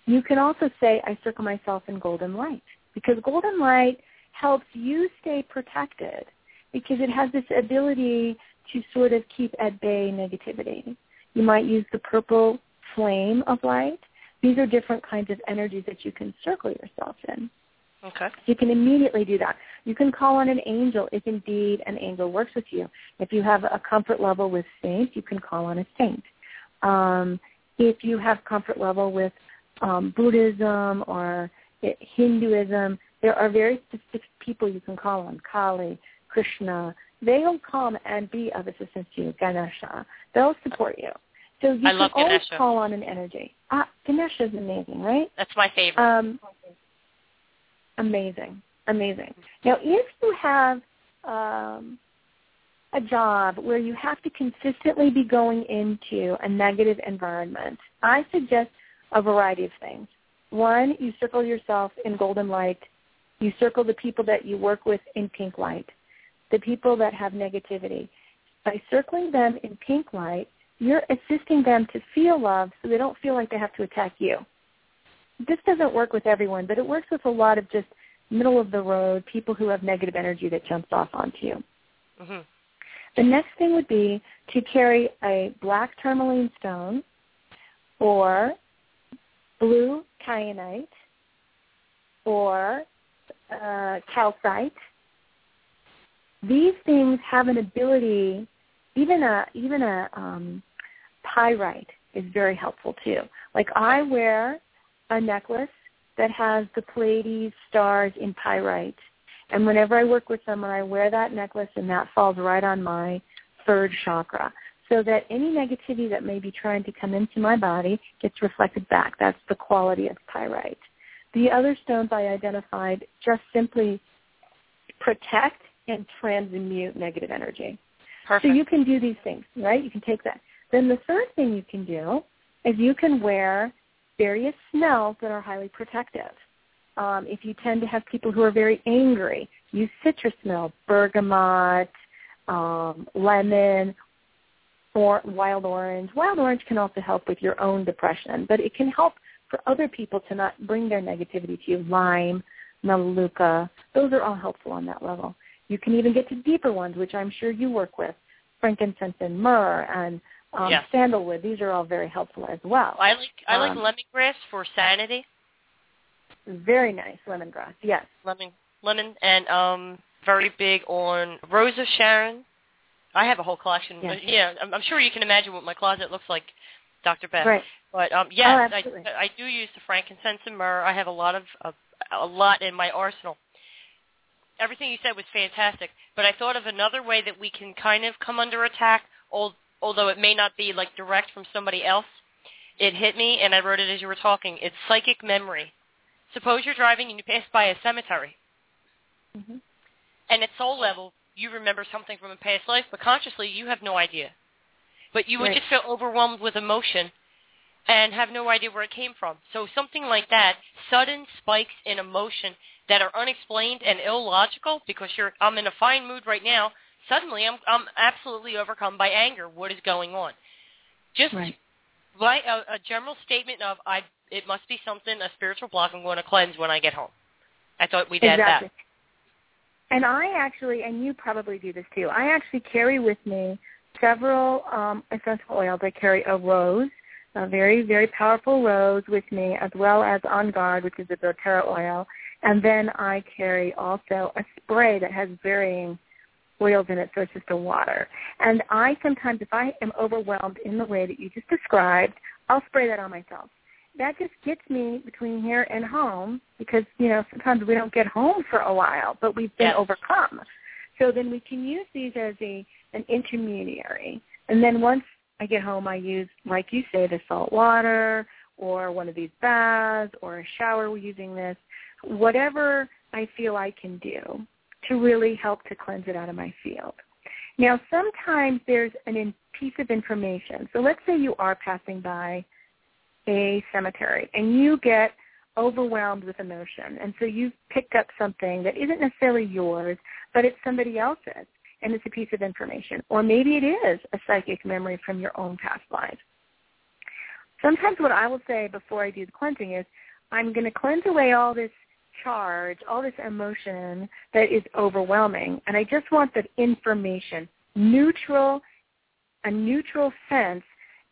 You can also say, I circle myself in golden light because golden light helps you stay protected because it has this ability to sort of keep at bay negativity. You might use the purple flame of light. These are different kinds of energies that you can circle yourself in. Okay. You can immediately do that. You can call on an angel if indeed an angel works with you. If you have a comfort level with saints, you can call on a saint. Um, if you have comfort level with um, Buddhism or Hinduism, there are very specific people you can call on, Kali, Krishna. They'll come and be of assistance to you, Ganesha. They'll support you. So you I can always Ganesha. call on an energy. Ah, Ganesha is amazing, right? That's my favorite. Um, amazing, amazing. Now, if you have um, a job where you have to consistently be going into a negative environment, I suggest a variety of things. One, you circle yourself in golden light. You circle the people that you work with in pink light, the people that have negativity. By circling them in pink light, you're assisting them to feel love so they don't feel like they have to attack you this doesn't work with everyone, but it works with a lot of just middle of the road people who have negative energy that jumps off onto you. hmm The next thing would be to carry a black tourmaline stone or blue kyanite or uh, calcite. These things have an ability, even a even a um, pyrite is very helpful too. Like I wear a necklace that has the Pleiades stars in pyrite. And whenever I work with someone, I wear that necklace and that falls right on my third chakra. So that any negativity that may be trying to come into my body gets reflected back. That's the quality of pyrite. The other stones I identified just simply protect and transmute negative energy. Perfect. So you can do these things, right? You can take that. Then the third thing you can do is you can wear various smells that are highly protective. Um, if you tend to have people who are very angry, use citrus smell, bergamot, um, lemon, or wild orange. Wild orange can also help with your own depression, but it can help for other people to not bring their negativity to you. Lime, melaleuca, those are all helpful on that level. You can even get to deeper ones, which I'm sure you work with, frankincense and myrrh and um, sandalwood. These are all very helpful as well. I like I like Um, lemongrass for sanity. Very nice lemongrass. Yes. Lemon lemon and um very big on Rose of Sharon. I have a whole collection. Yes. But yeah, I'm, I'm sure you can imagine what my closet looks like, Dr. Beth. Right. But um Oh, yes, absolutely. I I do use the frankincense and myrrh. I have a lot of uh, a lot in my arsenal. Everything you said was fantastic, but I thought of another way that we can kind of come under attack, al- although it may not be like direct from somebody else. It hit me, and I wrote it as you were talking. It's psychic memory. Suppose you're driving and you pass by a cemetery, hmm and at soul level, you remember something from a past life, but consciously, you have no idea. But you would Right. just feel overwhelmed with emotion and have no idea where it came from. So something like that, sudden spikes in emotion that are unexplained and illogical because you're I'm in a fine mood right now. Suddenly I'm I'm absolutely overcome by anger. What is going on? Just Right. a, a general statement of I it must be something a spiritual block I'm going to cleanse when I get home. I thought we'd add that. And I actually, and you probably do this too, I actually carry with me several um, essential oils. I carry a rose, a very, very powerful rose with me, as well as On Guard, which is a doTERRA oil. And then I carry also a spray that has varying oils in it, so it's just a water. And I sometimes, if I am overwhelmed in the way that you just described, I'll spray that on myself. That just gets me between here and home because, you know, sometimes we don't get home for a while, but we've been Yes. overcome. So then we can use these as a an intermediary. And then once I get home, I use, like you say, the salt water or one of these baths or a shower using this, whatever I feel I can do to really help to cleanse it out of my field. Now, sometimes there's a piece of information. So let's say you are passing by a cemetery and you get overwhelmed with emotion. And so you've picked up something that isn't necessarily yours, but it's somebody else's, and it's a piece of information. Or maybe it is a psychic memory from your own past life. sometimes what I will say before I do the cleansing is, I'm going to cleanse away all this charge, all this emotion that is overwhelming, and I just want the information, neutral, a neutral sense,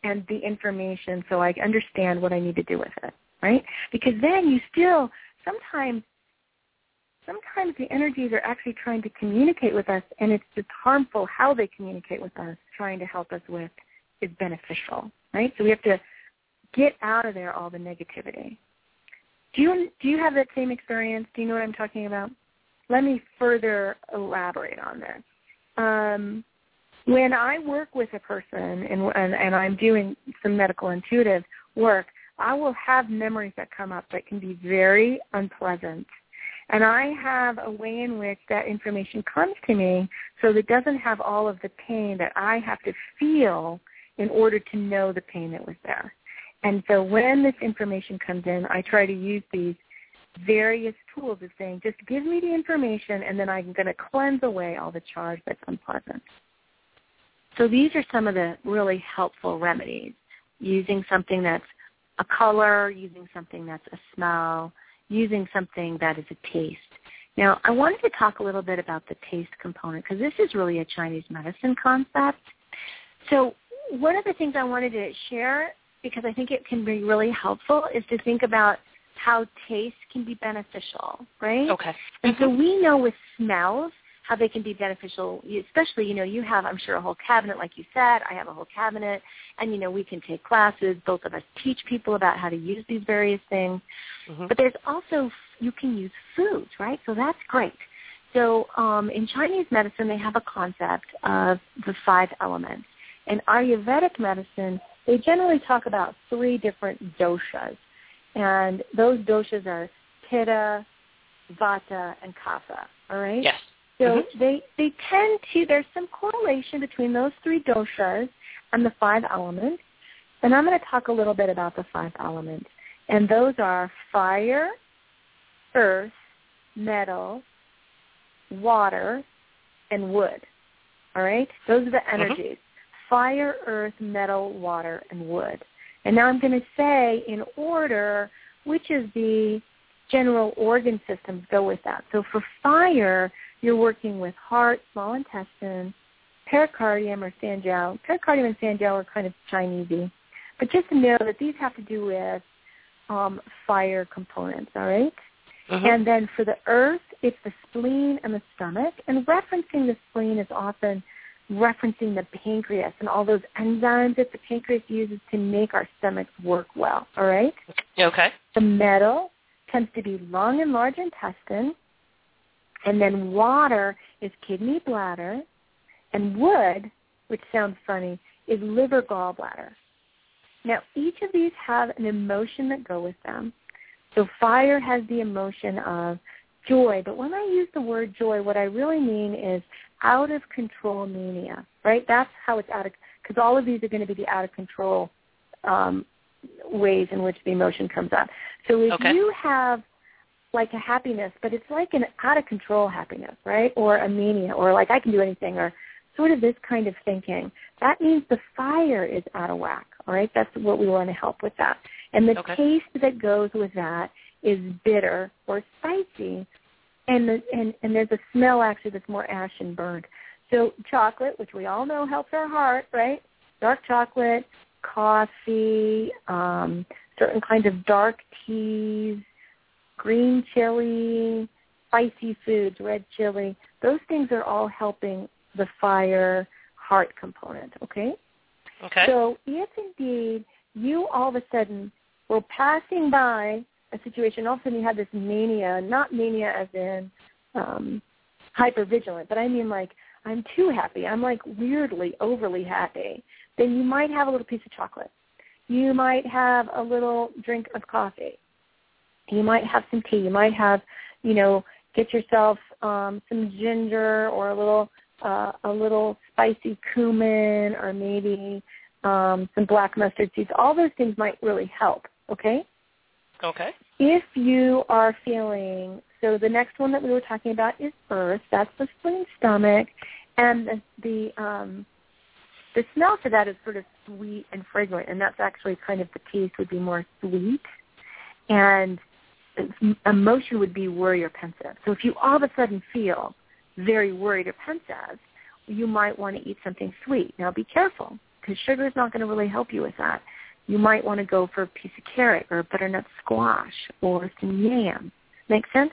and the information so I understand what I need to do with it, right? Because then you still sometimes sometimes the energies are actually trying to communicate with us and it's just harmful how they communicate with us, trying to help us with is beneficial, right? So we have to get out of there all the negativity. Do you do you have that same experience? Do you know what I'm talking about? Let me further elaborate on this. Um, when I work with a person and, and and I'm doing some medical intuitive work, I will have memories that come up that can be very unpleasant. And I have a way in which that information comes to me so that it doesn't have all of the pain that I have to feel in order to know the pain that was there. And so when this information comes in, I try to use these various tools of saying, just give me the information and then I'm going to cleanse away all the charge that's unpleasant. So these are some of the really helpful remedies, using something that's a color, using something that's a smell, using something that is a taste. Now, I wanted to talk a little bit about the taste component because this is really a Chinese medicine concept. So one of the things I wanted to share because I think it can be really helpful is to think about how taste can be beneficial, right? Okay. And so we know with smells how they can be beneficial, especially, you know, you have, I'm sure, a whole cabinet, like you said. I have a whole cabinet. And, you know, we can take classes. Both of us teach people about how to use these various things. Mm-hmm. But there's also, you can use foods, right? So that's great. So um, in Chinese medicine, they have a concept of the five elements. In Ayurvedic medicine, they generally talk about three different doshas. And those doshas are pitta, vata, and kapha. All right? Yes. So mm-hmm. they, they tend to, there's some correlation between those three doshas and the five elements. And I'm going to talk a little bit about the five elements. And those are fire, earth, metal, water, and wood. All right? Those are the mm-hmm. energies. Mm-hmm fire, earth, metal, water, and wood. And now I'm going to say in order which of the general organ systems go with that. So for fire, you're working with heart, small intestine, pericardium or sanjiao. Pericardium and sanjiao are kind of Chinesey. But just to know that these have to do with um, fire components, all right? uh-huh. And then for the earth, it's the spleen and the stomach. And referencing the spleen is often referencing the pancreas and all those enzymes that the pancreas uses to make our stomachs work well. All right? Okay. The metal tends to be lung and large intestine. And then water is kidney bladder. And wood, which sounds funny, is liver gallbladder. Now, each of these have an emotion that go with them. So fire has the emotion of joy. But when I use the word joy, what I really mean is out of control mania, right? That's how it's out of, because all of these are going to be the out of control um, ways in which the emotion comes up. So if okay. you have like a happiness, but it's like an out of control happiness, right? Or a mania, or like I can do anything, or sort of this kind of thinking, that means the fire is out of whack, all right? That's what we want to help with that. And the okay. taste that goes with that is bitter or spicy and the, and and there's a smell actually that's more ashen burned. So chocolate, which we all know helps our heart, right? Dark chocolate, coffee, um, certain kinds of dark teas, green chili, spicy foods, red chili. Those things are all helping the fire heart component. Okay. Okay. So if indeed you all of a sudden were passing by a situation. All of a sudden you have this mania, not mania as in um, hyper vigilant, but I mean like I'm too happy. I'm like weirdly overly happy. Then you might have a little piece of chocolate. You might have a little drink of coffee. You might have some tea. You might have, you know, get yourself um, some ginger or a little uh, a little spicy cumin or maybe um, some black mustard seeds. All those things might really help. Okay. Okay. If you are feeling, so the next one that we were talking about is earth. That's the spleen stomach. And the, the um, The smell for that is sort of sweet and fragrant, and that's actually kind of the taste would be more sweet, and emotion would be worry or pensive. So if you all of a sudden feel very worried or pensive, you might want to eat something sweet. Now be careful because sugar is not going to really help you with that. You might want to go for a piece of carrot or a butternut squash or some yam. Make sense?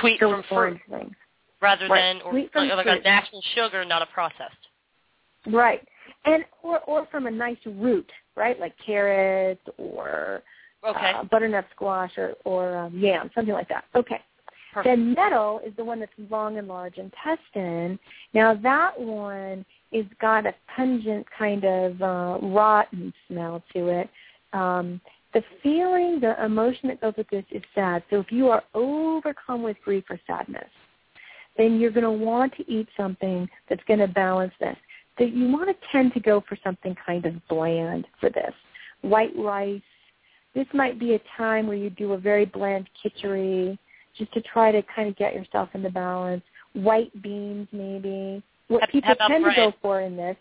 Sweet so from fruit. Things. Rather right. than or Sweet like, like fruit. a natural sugar, not a processed. Right. And or or from a nice root, right? Like carrots or Okay. uh, butternut squash or or um, yam, something like that. Okay. Perfect. Then metal is the one that's lung and large intestine. Now that one is got a pungent kind of uh, rotten smell to it. Um, the feeling, the emotion that goes with this is sad. So if you are overcome with grief or sadness, then you're going to want to eat something that's going to balance this. That you want to tend to go for something kind of bland for this. White rice. This might be a time where you do a very bland kitchery just to try to kind of get yourself into balance. White beans maybe. What people tend to go for in this,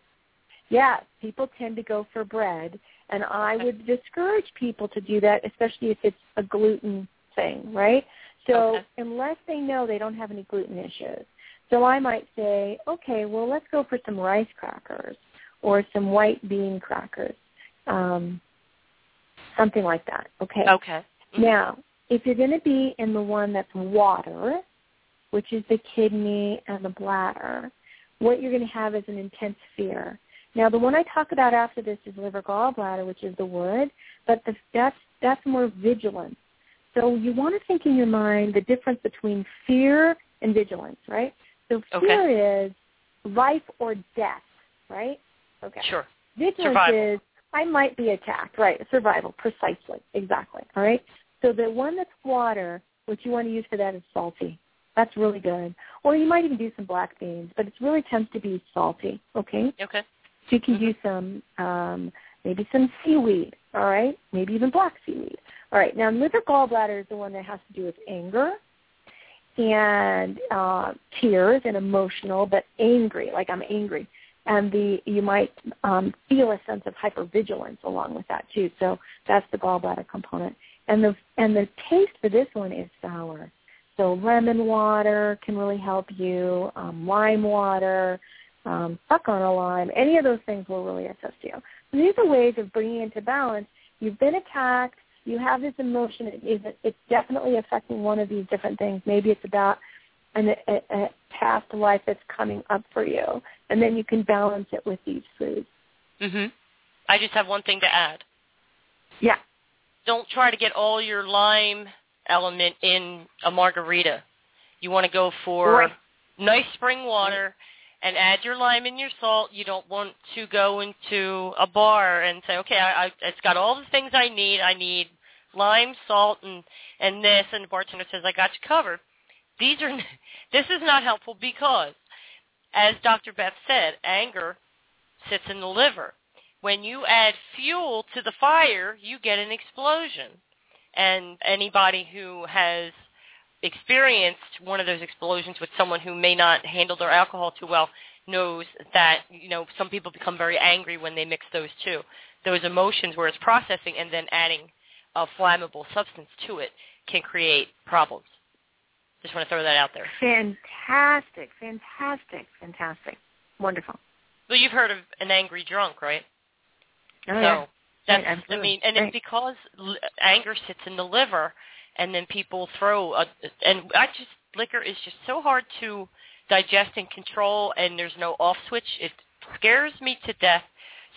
yeah, people tend to go for bread. And I would discourage people to do that, especially if it's a gluten thing, right? So Okay. unless they know they don't have any gluten issues. So I might say, okay, well, let's go for some rice crackers or some white bean crackers, um, something like that. Okay. Okay. Mhm. Now, if you're going to be in the one that's water, which is the kidney and the bladder, what you're going to have is an intense fear. Now, the one I talk about after this is liver gallbladder, which is the wood, but the, that's that's more vigilance. So you want to think in your mind the difference between fear and vigilance, right? So Okay. fear is life or death, right? Okay. Sure. Vigilance Survival. is I might be attacked, right? Survival, precisely, exactly. All right. So the one that's water, what you want to use for that is salty. That's really good. Or you might even do some black beans, but it really tends to be salty. Okay. Okay. So you can Mhm. do some, um, maybe some seaweed. All right. Maybe even black seaweed. All right. Now liver gallbladder is the one that has to do with anger and uh, tears and emotional, but angry, like I'm angry. And the you might um, feel a sense of hypervigilance along with that too. So that's the gallbladder component. And the and the taste for this one is sour. So lemon water can really help you. Um, lime water, um, suck on a lime. Any of those things will really assist you. So these are ways of bringing into balance. You've been attacked. You have this emotion. It is, it's definitely affecting one of these different things. Maybe it's about an, a, a past life that's coming up for you, and then you can balance it with these foods. Mhm. I just have one thing to add. Yeah. Don't try to get all your lime element in a margarita. You want to go for Right. nice spring water and add your lime and your salt. You don't want to go into a bar and say, okay, I, I, it's got all the things I need. I need lime, salt, and and this. And the bartender says, I got you covered. These are this is not helpful because, as Dr. Beth said, anger sits in the liver. When you add fuel to the fire, you get an explosion. And anybody who has experienced one of those explosions with someone who may not handle their alcohol too well knows that you know some people become very angry when they mix those two those emotions where it's processing and then adding a flammable substance to it can create problems just want to throw that out there Fantastic, fantastic, fantastic. Wonderful. well you've heard of an angry drunk right Oh, so yeah. That's Right, I mean, and Right. it's because anger sits in the liver, and then people throw a and I just liquor is just so hard to digest and control, and there's no off switch. It scares me to death,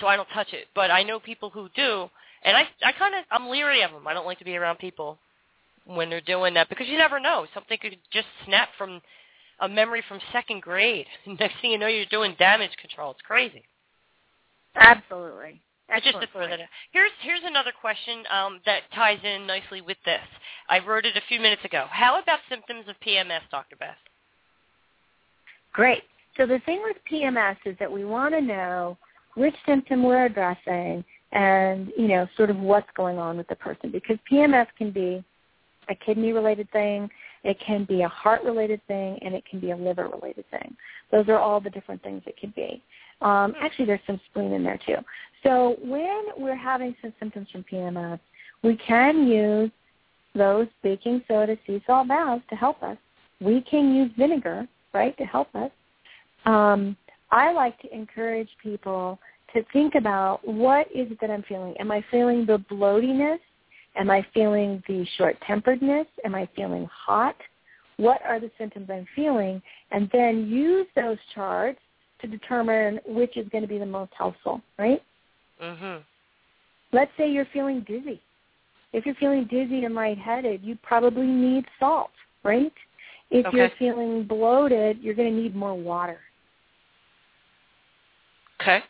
so I don't touch it. But I know people who do, and I I kind of I'm leery of them. I don't like to be around people when they're doing that because you never know. Something could just snap from a memory from second grade. Next thing you know, you're doing damage control. It's crazy. Absolutely. But just to throw that out. Here's here's another question um, that ties in nicely with this. I wrote it a few minutes ago. How about symptoms of PMS, Dr. Beth? Great. So the thing with PMS is that we want to know which symptom we're addressing and, you know, sort of what's going on with the person because PMS can be a kidney-related thing, it can be a heart-related thing, and it can be a liver-related thing. Those are all the different things it can be. Um, actually, there's some spleen in there too. So when we're having some symptoms from PMS, we can use those baking soda sea salt baths to help us. We can use vinegar, right, to help us. Um, I like to encourage people to think about what is it that I'm feeling. Am I feeling the bloatiness? Am I feeling the short-temperedness? Am I feeling hot? What are the symptoms I'm feeling? And then use those charts to determine which is going to be the most helpful, right? Mhm. Let's say you're feeling dizzy. If you're feeling dizzy and lightheaded, you probably need salt, right? If Okay. you're feeling bloated, you're going to need more water. Okay.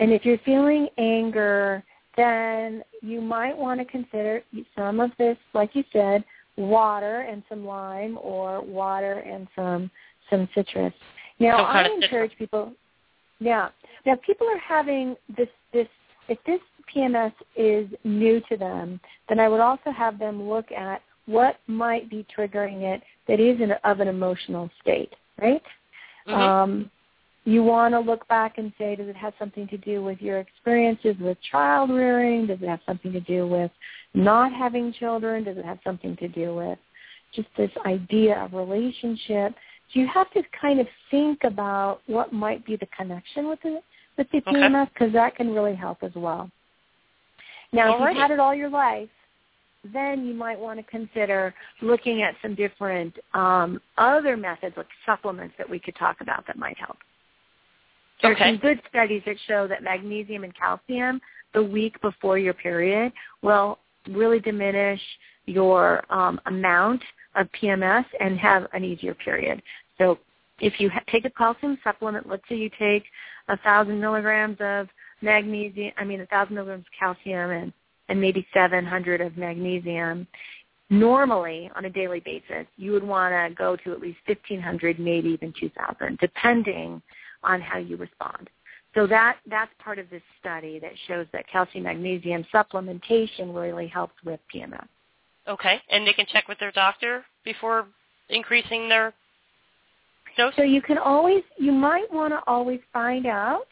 And if you're feeling anger, then you might want to consider some of this, like you said, water and some lime or water and some some citrus. Now I kind of citrus. encourage people yeah. Now people are having this this if this PMS is new to them, then I would also have them look at what might be triggering it that is in, of an emotional state, right? Mhm. Um, you want to look back and say, does it have something to do with your experiences with child rearing? Does it have something to do with not having children? Does it have something to do with just this idea of relationship? You have to kind of think about what might be the connection with the with the Okay. PMS because that can really help as well. Now, if you've had it all your life, then you might want to consider looking at some different um, other methods, like supplements that we could talk about that might help. There Okay. are some good studies that show that magnesium and calcium the week before your period will really diminish your um, amount of PMS and have an easier period. So if you ha- take a calcium supplement, let's say you take a thousand milligrams of magnesium, I mean a thousand milligrams of calcium and, and maybe 700 of magnesium, normally on a daily basis, you would want to go to at least 1500, maybe even 2000, depending on how you respond. So that that's part of this study that shows that calcium magnesium supplementation really helps with PMS. Okay. And they can check with their doctor before increasing their dose? So you can always you might want to always find out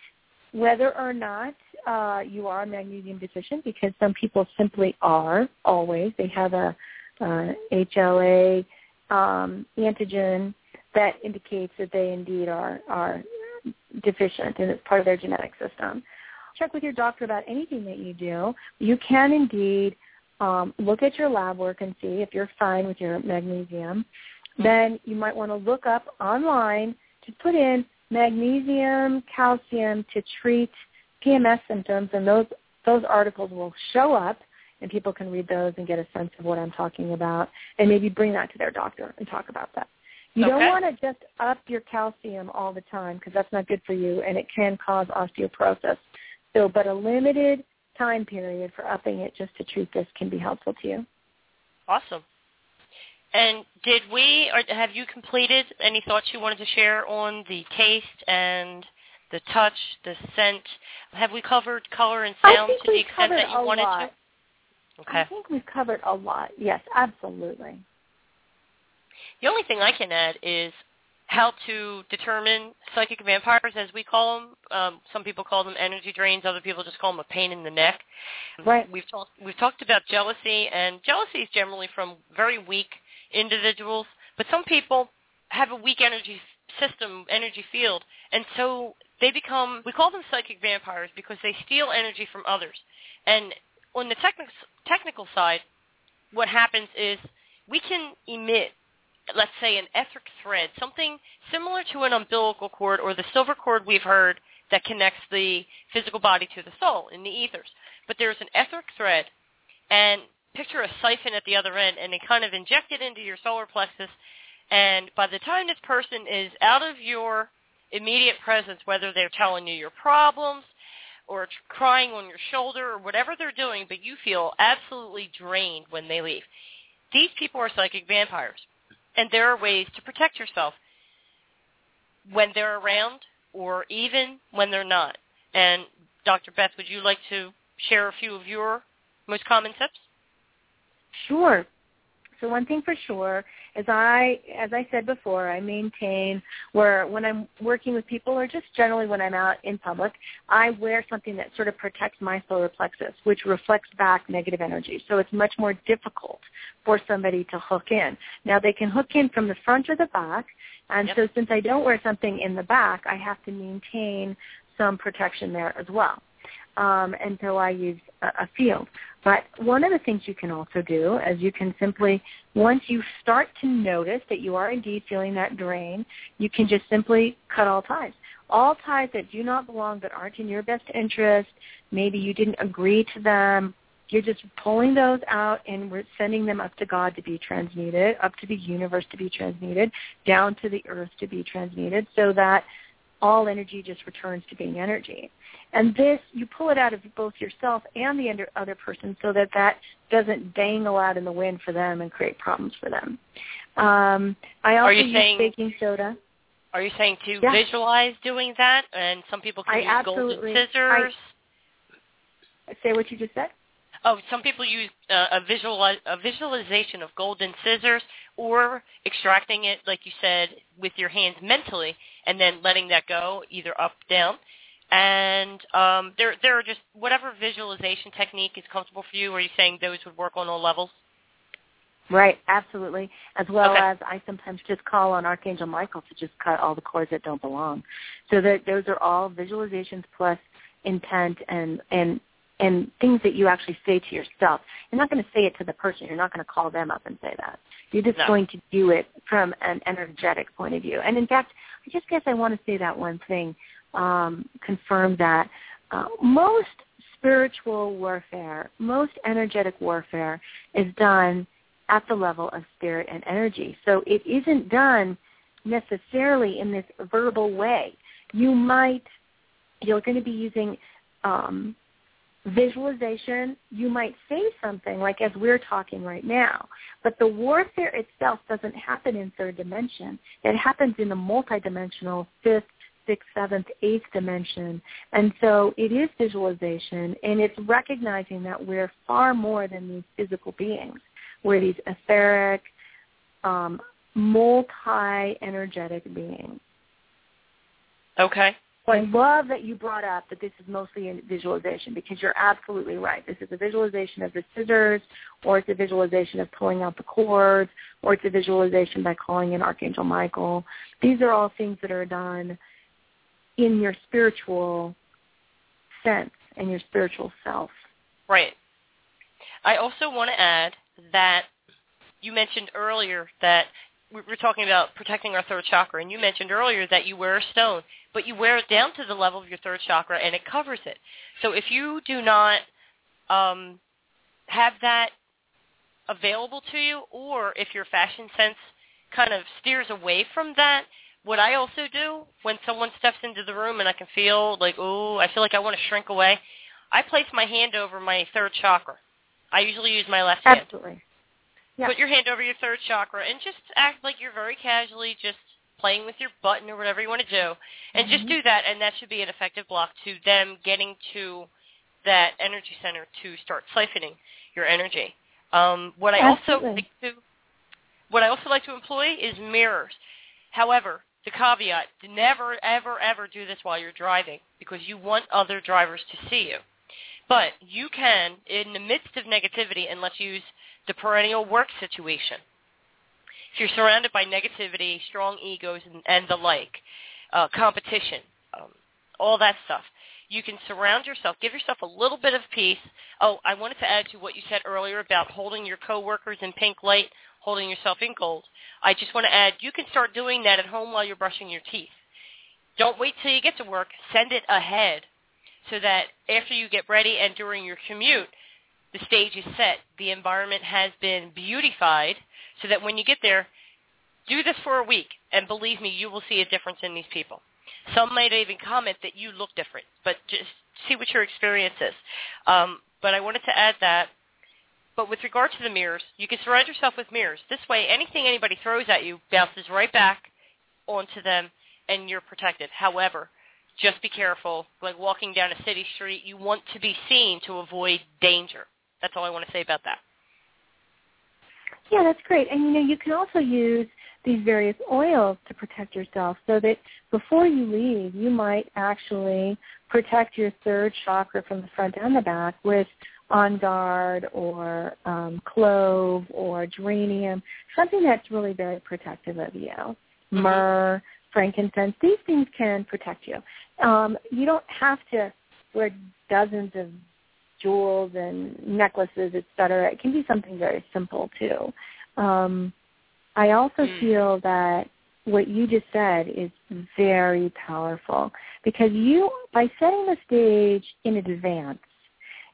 whether or not uh, you are magnesium deficient because some people simply are always. They have a uh, HLA um, antigen that indicates that they indeed are are deficient and it's part of their genetic system. Check with your doctor about anything that you do. You can indeed um, look at your lab work and see if you're fine with your magnesium. Then you might want to look up online to put in magnesium, calcium to treat PMS symptoms, and those those articles will show up, and people can read those and get a sense of what I'm talking about, and maybe bring that to their doctor and talk about that. You don't want to just up your calcium all the time because that's not good for you, and it can cause osteoporosis. So, but a limited time period for upping it just to treat this can be helpful to you. Awesome. And did we, or have you completed any thoughts you wanted to share on the taste and the touch, the scent? Have we covered color and sound to the extent that you wanted lot. to? Okay. I think we've covered a lot. Yes, absolutely. The only thing I can add is how to determine psychic vampires, as we call them. Um, some people call them energy drains. Other people just call them a pain in the neck. Right. We've talked we've talked about jealousy, and jealousy is generally from very weak individuals. But some people have a weak energy system, energy field, and so they become. We call them psychic vampires because they steal energy from others. And on the technical technical side, what happens is we can emit let's say an etheric thread, something similar to an umbilical cord or the silver cord we've heard that connects the physical body to the soul in the ethers. But there's an etheric thread, and picture a siphon at the other end, and they kind of inject it into your solar plexus, and by the time this person is out of your immediate presence, whether they're telling you your problems or crying on your shoulder or whatever they're doing, but you feel absolutely drained when they leave. These people are psychic vampires and there are ways to protect yourself when they're around or even when they're not. And Dr. Beth, would you like to share a few of your most common tips? Sure. So one thing for sure, as I as I said before, I maintain where when I'm working with people or just generally when I'm out in public, I wear something that sort of protects my solar plexus, which reflects back negative energy. So it's much more difficult for somebody to hook in. Now they can hook in from the front or the back, and Yep. so since I don't wear something in the back, I have to maintain some protection there as well. Um, and so I use a, a field. But one of the things you can also do is you can simply, once you start to notice that you are indeed feeling that drain, you can just simply cut all ties. All ties that do not belong, that aren't in your best interest, maybe you didn't agree to them, you're just pulling those out and we're sending them up to God to be transmuted, up to the universe to be transmuted, down to the earth to be transmuted so that all energy just returns to being energy. And this, you pull it out of both yourself and the other person so that that doesn't dangle out in the wind for them and create problems for them. Um, I also use saying- baking soda. Are you saying to Yeah. visualize doing that? And some people can I use golden scissors. Say what you just said. Oh, some people use uh, a visual a visualization of golden scissors or extracting it, like you said, with your hands mentally, and then letting that go either up, down. And um, there, there are just whatever visualization technique is comfortable for you. Are you saying those would work on all levels? Right, absolutely. As well Okay. as I sometimes just call on Archangel Michael to just cut all the cords that don't belong. So that those are all visualizations plus intent and and and things that you actually say to yourself. You're not going to say it to the person. You're not going to call them up and say that. You're just No. going to do it from an energetic point of view. And in fact, I just guess I want to say that one thing, um, confirm that uh, most spiritual warfare, most energetic warfare is done at the level of spirit and energy. So it isn't done necessarily in this verbal way. You might, you're going to be using um, visualization. You might say something like as we're talking right now, but the warfare itself doesn't happen in third dimension. It happens in the multidimensional fifth, sixth, seventh, eighth dimension. And so it is visualization, and it's recognizing that we're far more than these physical beings. We're these etheric, um, multi-energetic beings. Okay. I love that you brought up that this is mostly in visualization because you're absolutely right. This is a visualization of the scissors, or it's a visualization of pulling out the cords, or it's a visualization by calling in Archangel Michael. These are all things that are done in your spiritual sense and your spiritual self. Right. I also want to add that you mentioned earlier that we were talking about protecting our third chakra, and you mentioned earlier that you wear a stone, but you wear it down to the level of your third chakra, and it covers it. So if you do not um, have that available to you, or if your fashion sense kind of steers away from that, what I also do when someone steps into the room and I can feel like, oh, I feel like I want to shrink away, I place my hand over my third chakra. I usually use my left hand. Absolutely. Yeah. Put your hand over your third chakra and just act like you're very casually just playing with your button or whatever you want to do. And just Mhm. do that, and that should be an effective block to them getting to that energy center to start siphoning your energy. Um, what I also like to what I also like to employ is mirrors. However, the caveat, never, ever, ever do this while you're driving because you want other drivers to see you. But you can, in the midst of negativity, and let's use the perennial work situation. If you're surrounded by negativity, strong egos, and, and the like, uh, competition, um, all that stuff, you can surround yourself, give yourself a little bit of peace. Oh, I wanted to add to what you said earlier about holding your coworkers in pink light, holding yourself in gold. I just want to add, you can start doing that at home while you're brushing your teeth. Don't wait till you get to work. Send it ahead so that after you get ready and during your commute, the stage is set. The environment has been beautified so that when you get there, do this for a week, and believe me, you will see a difference in these people. Some might even comment that you look different, but just see what your experience is. Um, but I wanted to add that. But with regard to the mirrors, you can surround yourself with mirrors. This way, anything anybody throws at you bounces right back onto them, and you're protected. However, just be careful. Like walking down a city street, you want to be seen to avoid danger. That's all I want to say about that. Yeah, that's great. And you know, you can also use these various oils to protect yourself so that before you leave, you might actually protect your third chakra from the front and the back with on guard or um, clove or geranium, something that's really very protective of you. Mm-hmm. Myrrh, frankincense, these things can protect you. Um, you don't have to wear dozens of jewels and necklaces, et cetera. It can be something very simple too. Um, I also mm. feel that what you just said is very powerful because you, by setting the stage in advance,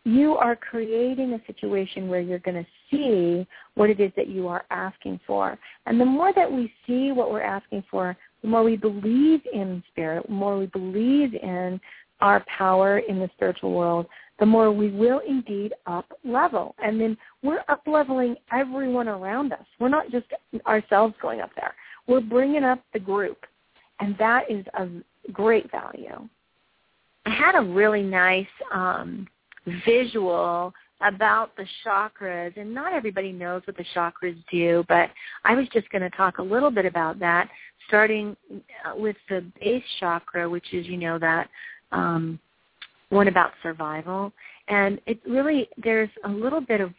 you are creating a situation where you're going to see what it is that you are asking for. And the more that we see what we're asking for, the more we believe in spirit, the more we believe in our power in the spiritual world, the more we will indeed up level. And then we're up leveling everyone around us. We're not just ourselves going up there. We're bringing up the group. And that is of great value. I had a really nice um, visual about the chakras, and not everybody knows what the chakras do, but I was just going to talk a little bit about that, starting uh, with the base chakra, which is, you know, that um, one about survival. And it really, there's a little bit of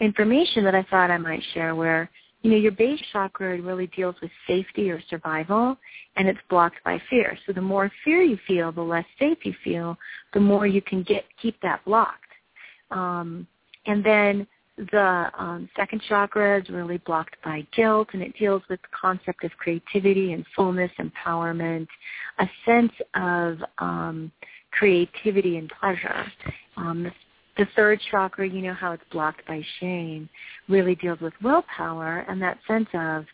information that I thought I might share where, you know, your base chakra really deals with safety or survival, and it's blocked by fear. So the more fear you feel, the less safe you feel, the more you can get keep that blocked. Um, and then the um, second chakra is really blocked by guilt, and it deals with the concept of creativity and fullness, empowerment, a sense of um, creativity and pleasure. Um, the, the third chakra, you know how it's blocked by shame, really deals with willpower and that sense of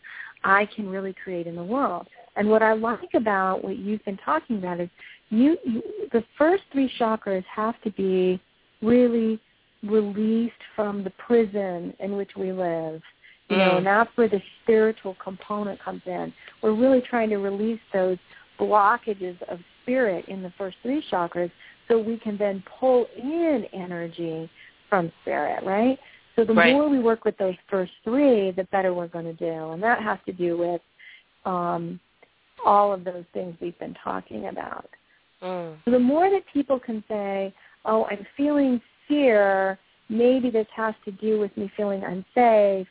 I can really create in the world. And what I like about what you've been talking about is you, you the first three chakras have to be really released from the prison in which we live. You mm. know, and that's where the spiritual component comes in. We're really trying to release those blockages of spirit in the first three chakras so we can then pull in energy from spirit, right? So the right. more we work with those first three, the better we're going to do. And that has to do with um, all of those things we've been talking about. Mm. So the more that people can say, oh, I'm feeling fear, maybe this has to do with me feeling unsafe.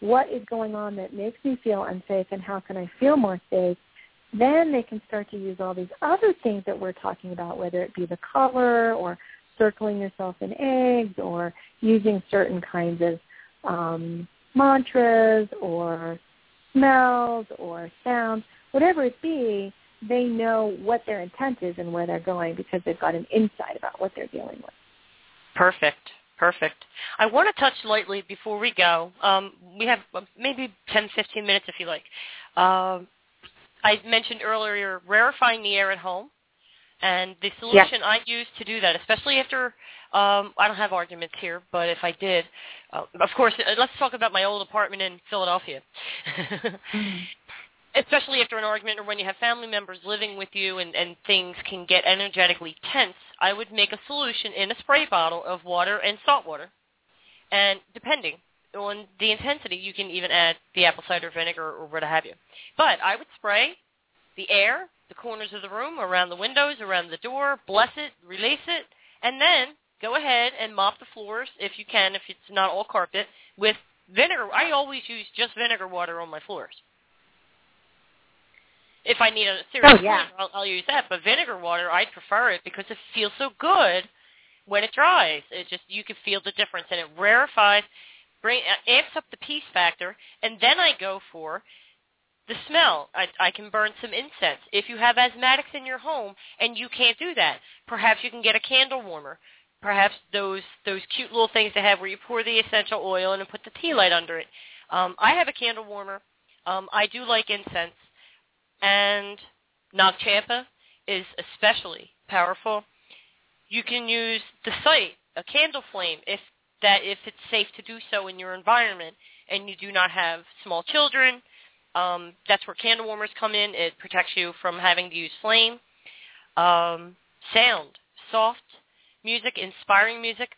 What is going on that makes me feel unsafe and how can I feel more safe? Then they can start to use all these other things that we're talking about, whether it be the color or circling yourself in eggs or using certain kinds of um, mantras or smells or sounds, whatever it be, they know what their intent is and where they're going because they've got an insight about what they're dealing with. Perfect. Perfect. I want to touch lightly before we go. Um, we have uh, maybe 10, 15 minutes if you like. Uh, I mentioned earlier rarefying the air at home. And the solution I use to do that, especially after um, I don't have arguments here, but if I did, uh, of course, uh, let's talk about my old apartment in Philadelphia. especially after an argument or when you have family members living with you and, and things can get energetically tense, I would make a solution in a spray bottle of water and salt water. And depending on the intensity, you can even add the apple cider vinegar or what have you. But I would spray the air, the corners of the room, around the windows, around the door, bless it, release it, and then go ahead and mop the floors if you can, if it's not all carpet, with vinegar. I always use just vinegar water on my floors. If I need a serious oh, yeah. I'll, I'll use that. But vinegar water, I prefer it because it feels so good when it dries. It just you can feel the difference, and it rarefies bring uh, amps up the peace factor, and then I go for the smell. I, I can burn some incense. If you have asthmatics in your home and you can't do that, perhaps you can get a candle warmer. Perhaps those those cute little things they have where you pour the essential oil in and put the tea light under it. Um, I have a candle warmer. Um, I do like incense, and Nag Champa is especially powerful. You can use the site, a candle flame, if that if it's safe to do so in your environment and you do not have small children, um, that's where candle warmers come in. It protects you from having to use flame. Um, sound, soft music, inspiring music.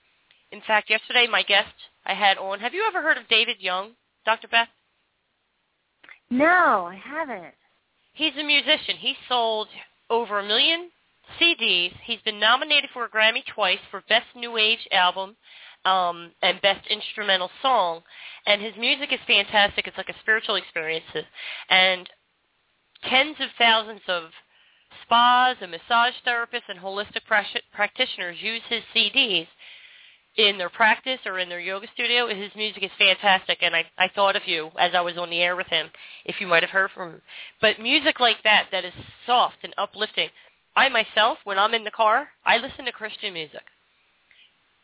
In fact, yesterday my guest I had on, have you ever heard of David Young? Dr. Beth? No, I haven't. He's a musician. He sold over a million CDs. He's been nominated for a Grammy twice for Best New Age Album um, and Best Instrumental Song. And his music is fantastic. It's like a spiritual experience. And tens of thousands of spas and massage therapists and holistic practitioners use his CDs in their practice or in their yoga studio. His music is fantastic, and I, I thought of you as I was on the air with him, if you might have heard from him. But music like that, that is soft and uplifting. I myself, when I'm in the car, I listen to Christian music.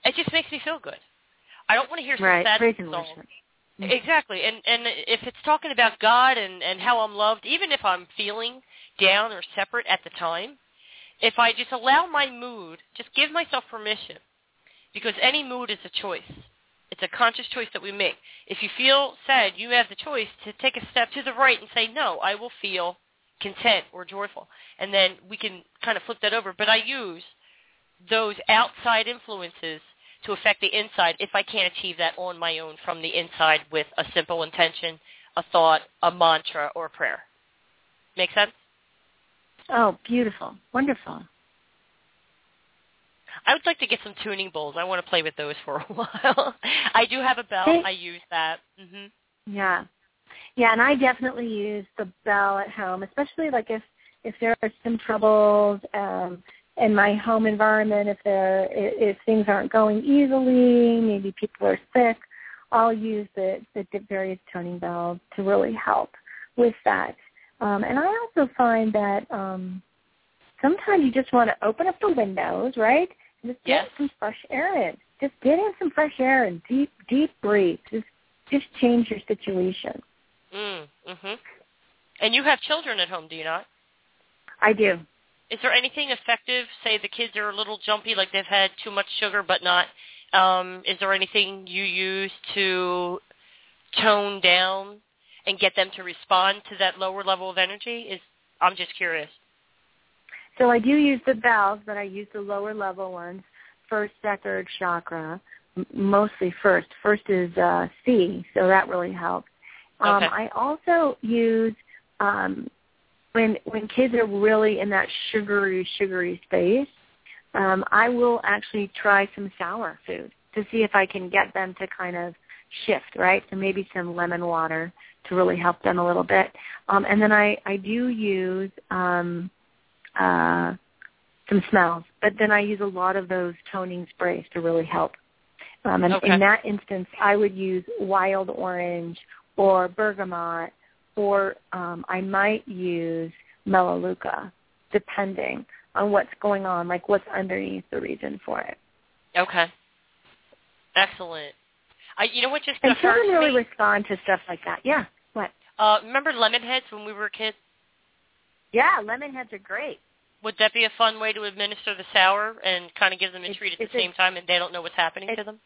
It just makes me feel good. I don't want to hear some right. sad Praise songs. Mm-hmm. Exactly, and and if it's talking about God and and how I'm loved, even if I'm feeling down or separate at the time, if I just allow my mood, just give myself permission because any mood is a choice. It's a conscious choice that we make. If you feel sad, you have the choice to take a step to the right and say, no, I will feel content or joyful. And then we can kind of flip that over. But I use those outside influences to affect the inside if I can't achieve that on my own from the inside with a simple intention, a thought, a mantra, or a prayer. Make sense? Oh, beautiful. Wonderful. I would like to get some tuning bowls. I want to play with those for a while. I do have a bell. I use that. Mhm. Yeah. Yeah, and I definitely use the bell at home, especially like if if there are some troubles um in my home environment, if there if things aren't going easily, maybe people are sick, I'll use the the various toning bells to really help with that. Um, and I also find that um, sometimes you just want to open up the windows, right? Just get yes. some fresh air in. Just get in some fresh air and deep, deep breathe. Just, just change your situation. Mm, mhm. And you have children at home, do you not? I do. Is there anything effective? Say the kids are a little jumpy, like they've had too much sugar, but not. Um, is there anything you use to tone down and get them to respond to that lower level of energy? Is I'm just curious. So I do use the bells, but I use the lower level ones, first, second chakra, mostly first. First is uh, C, so that really helps. Um, Okay. I also use um, when when kids are really in that sugary, sugary space. Um, I will actually try some sour food to see if I can get them to kind of shift, right? So maybe some lemon water to really help them a little bit. Um, and then I I do use um, uh, some smells, but then I use a lot of those toning sprays to really help. Um, and Okay. in that instance, I would use wild orange or bergamot, or um, I might use melaleuca, depending on what's going on, like what's underneath the reason for it. Okay. Excellent. I, you know what just And children really me? respond to stuff like that. Yeah. What? Uh, remember lemon heads when we were kids? Yeah, lemon heads are great. Would that be a fun way to administer the sour and kind of give them a It's- treat at the a- same time, and they don't know what's happening to them?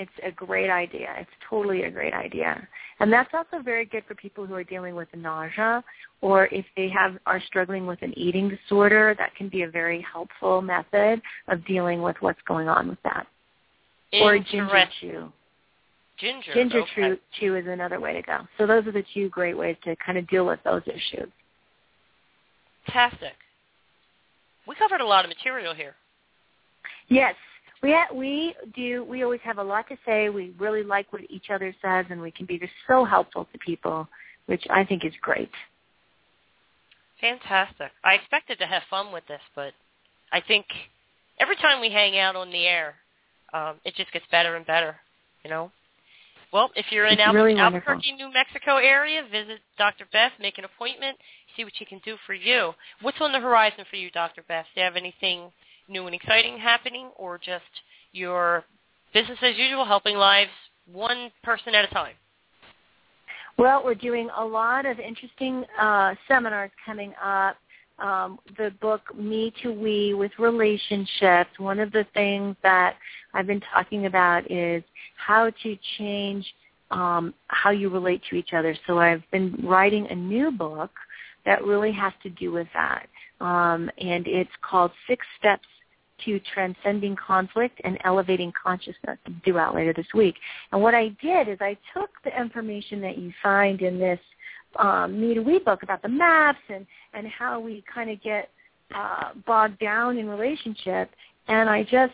It's a great idea. It's totally a great idea. And that's also very good for people who are dealing with nausea or if they have are struggling with an eating disorder, that can be a very helpful method of dealing with what's going on with that. Or ginger chew. Ginger. Ginger okay. chew, chew is another way to go. So those are the two great ways to kind of deal with those issues. Fantastic. We covered a lot of material here. Yes, we ha- we do. We always have a lot to say. We really like what each other says, and we can be just so helpful to people, which I think is great. Fantastic. I expected to have fun with this, but I think every time we hang out on the air, um, it just gets better and better. You know. Well, if you're in Albu- really wonderful. Albuquerque, New Mexico area, visit Dr. Beth, make an appointment, see what she can do for you. What's on the horizon for you, Dr. Beth? Do you have anything new and exciting happening, or just your business as usual, helping lives one person at a time? Well, we're doing a lot of interesting uh, seminars coming up. Um, the book Me to We with relationships. One of the things that I've been talking about is how to change um, how you relate to each other. So I've been writing a new book that really has to do with that, um, and it's called Six Steps to transcending conflict and elevating consciousness due out later this week. And what I did is I took the information that you find in this um, Me to We book about the maps and, and how we kind of get uh, bogged down in relationship, and I just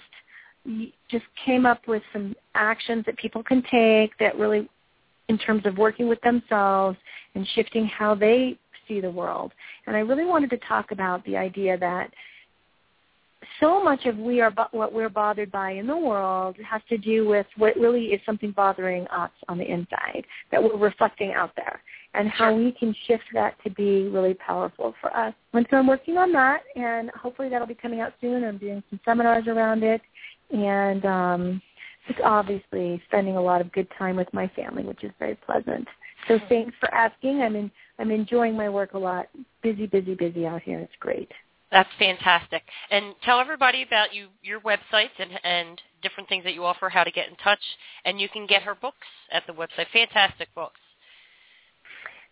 just came up with some actions that people can take that really in terms of working with themselves and shifting how they see the world. And I really wanted to talk about the idea that so much of we are what we're bothered by in the world has to do with what really is something bothering us on the inside that we're reflecting out there and how we can shift that to be really powerful for us. And so I'm working on that and hopefully that'll be coming out soon. I'm doing some seminars around it and um just obviously spending a lot of good time with my family, which is very pleasant. So thanks for asking. I'm in, I'm enjoying my work a lot. Busy, busy, busy out here. It's great. That's fantastic. And tell everybody about you, your websites and, and different things that you offer, how to get in touch, and you can get her books at the website. Fantastic books.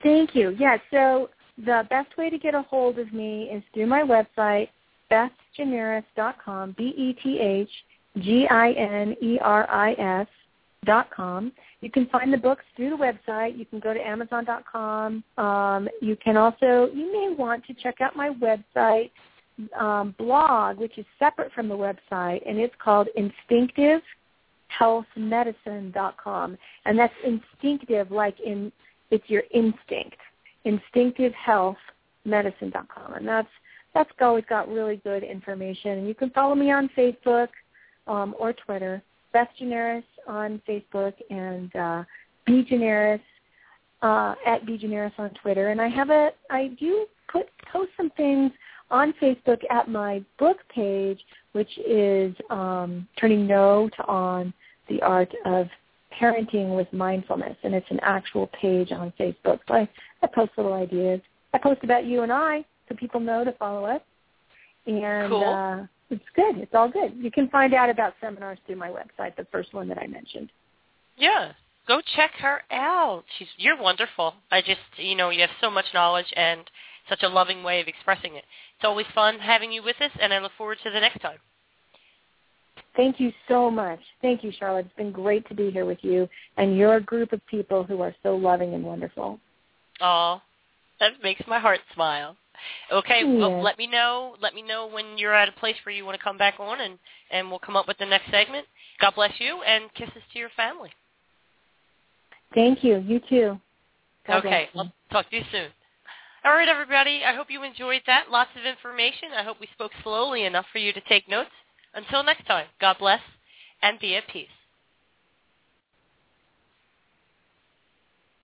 Thank you. Yeah, so the best way to get a hold of me is through my website, bethgineris.com, B-E-T-H You can find the books through the website. You can go to Amazon.com. Um, you can also, you may want to check out my website um, blog, which is separate from the website, and it's called instinctivehealthmedicine.com. And that's instinctive like in, it's your instinct. Instinctivehealthmedicine.com. And that's, that's always got really good information. And you can follow me on Facebook um, or Twitter. Beth Gineris on Facebook and uh, B Gineris uh, at B Gineris on Twitter. And I have a I do put post some things on Facebook at my book page, which is um, turning no to on the art of parenting with mindfulness, and it's an actual page on Facebook. So I, I post little ideas. I post about you and I, so people know to follow us. And cool. It's good. It's all good. You can find out about seminars through my website, the first one that I mentioned. Yeah. Go check her out. She's you're wonderful. I just you know, you have so much knowledge and such a loving way of expressing it. It's always fun having you with us and I look forward to the next time. Thank you so much. Thank you, Charlotte. It's been great to be here with you and your group of people who are so loving and wonderful. Oh, that makes my heart smile. Okay, yeah. well, let me know. Let me know when you're at a place where you want to come back on, and and we'll come up with the next segment. God bless you, and kisses to your family. Thank you. You too. God okay, I'll talk to you soon. All right, everybody. I hope you enjoyed that. Lots of information. I hope we spoke slowly enough for you to take notes. Until next time, God bless and be at peace.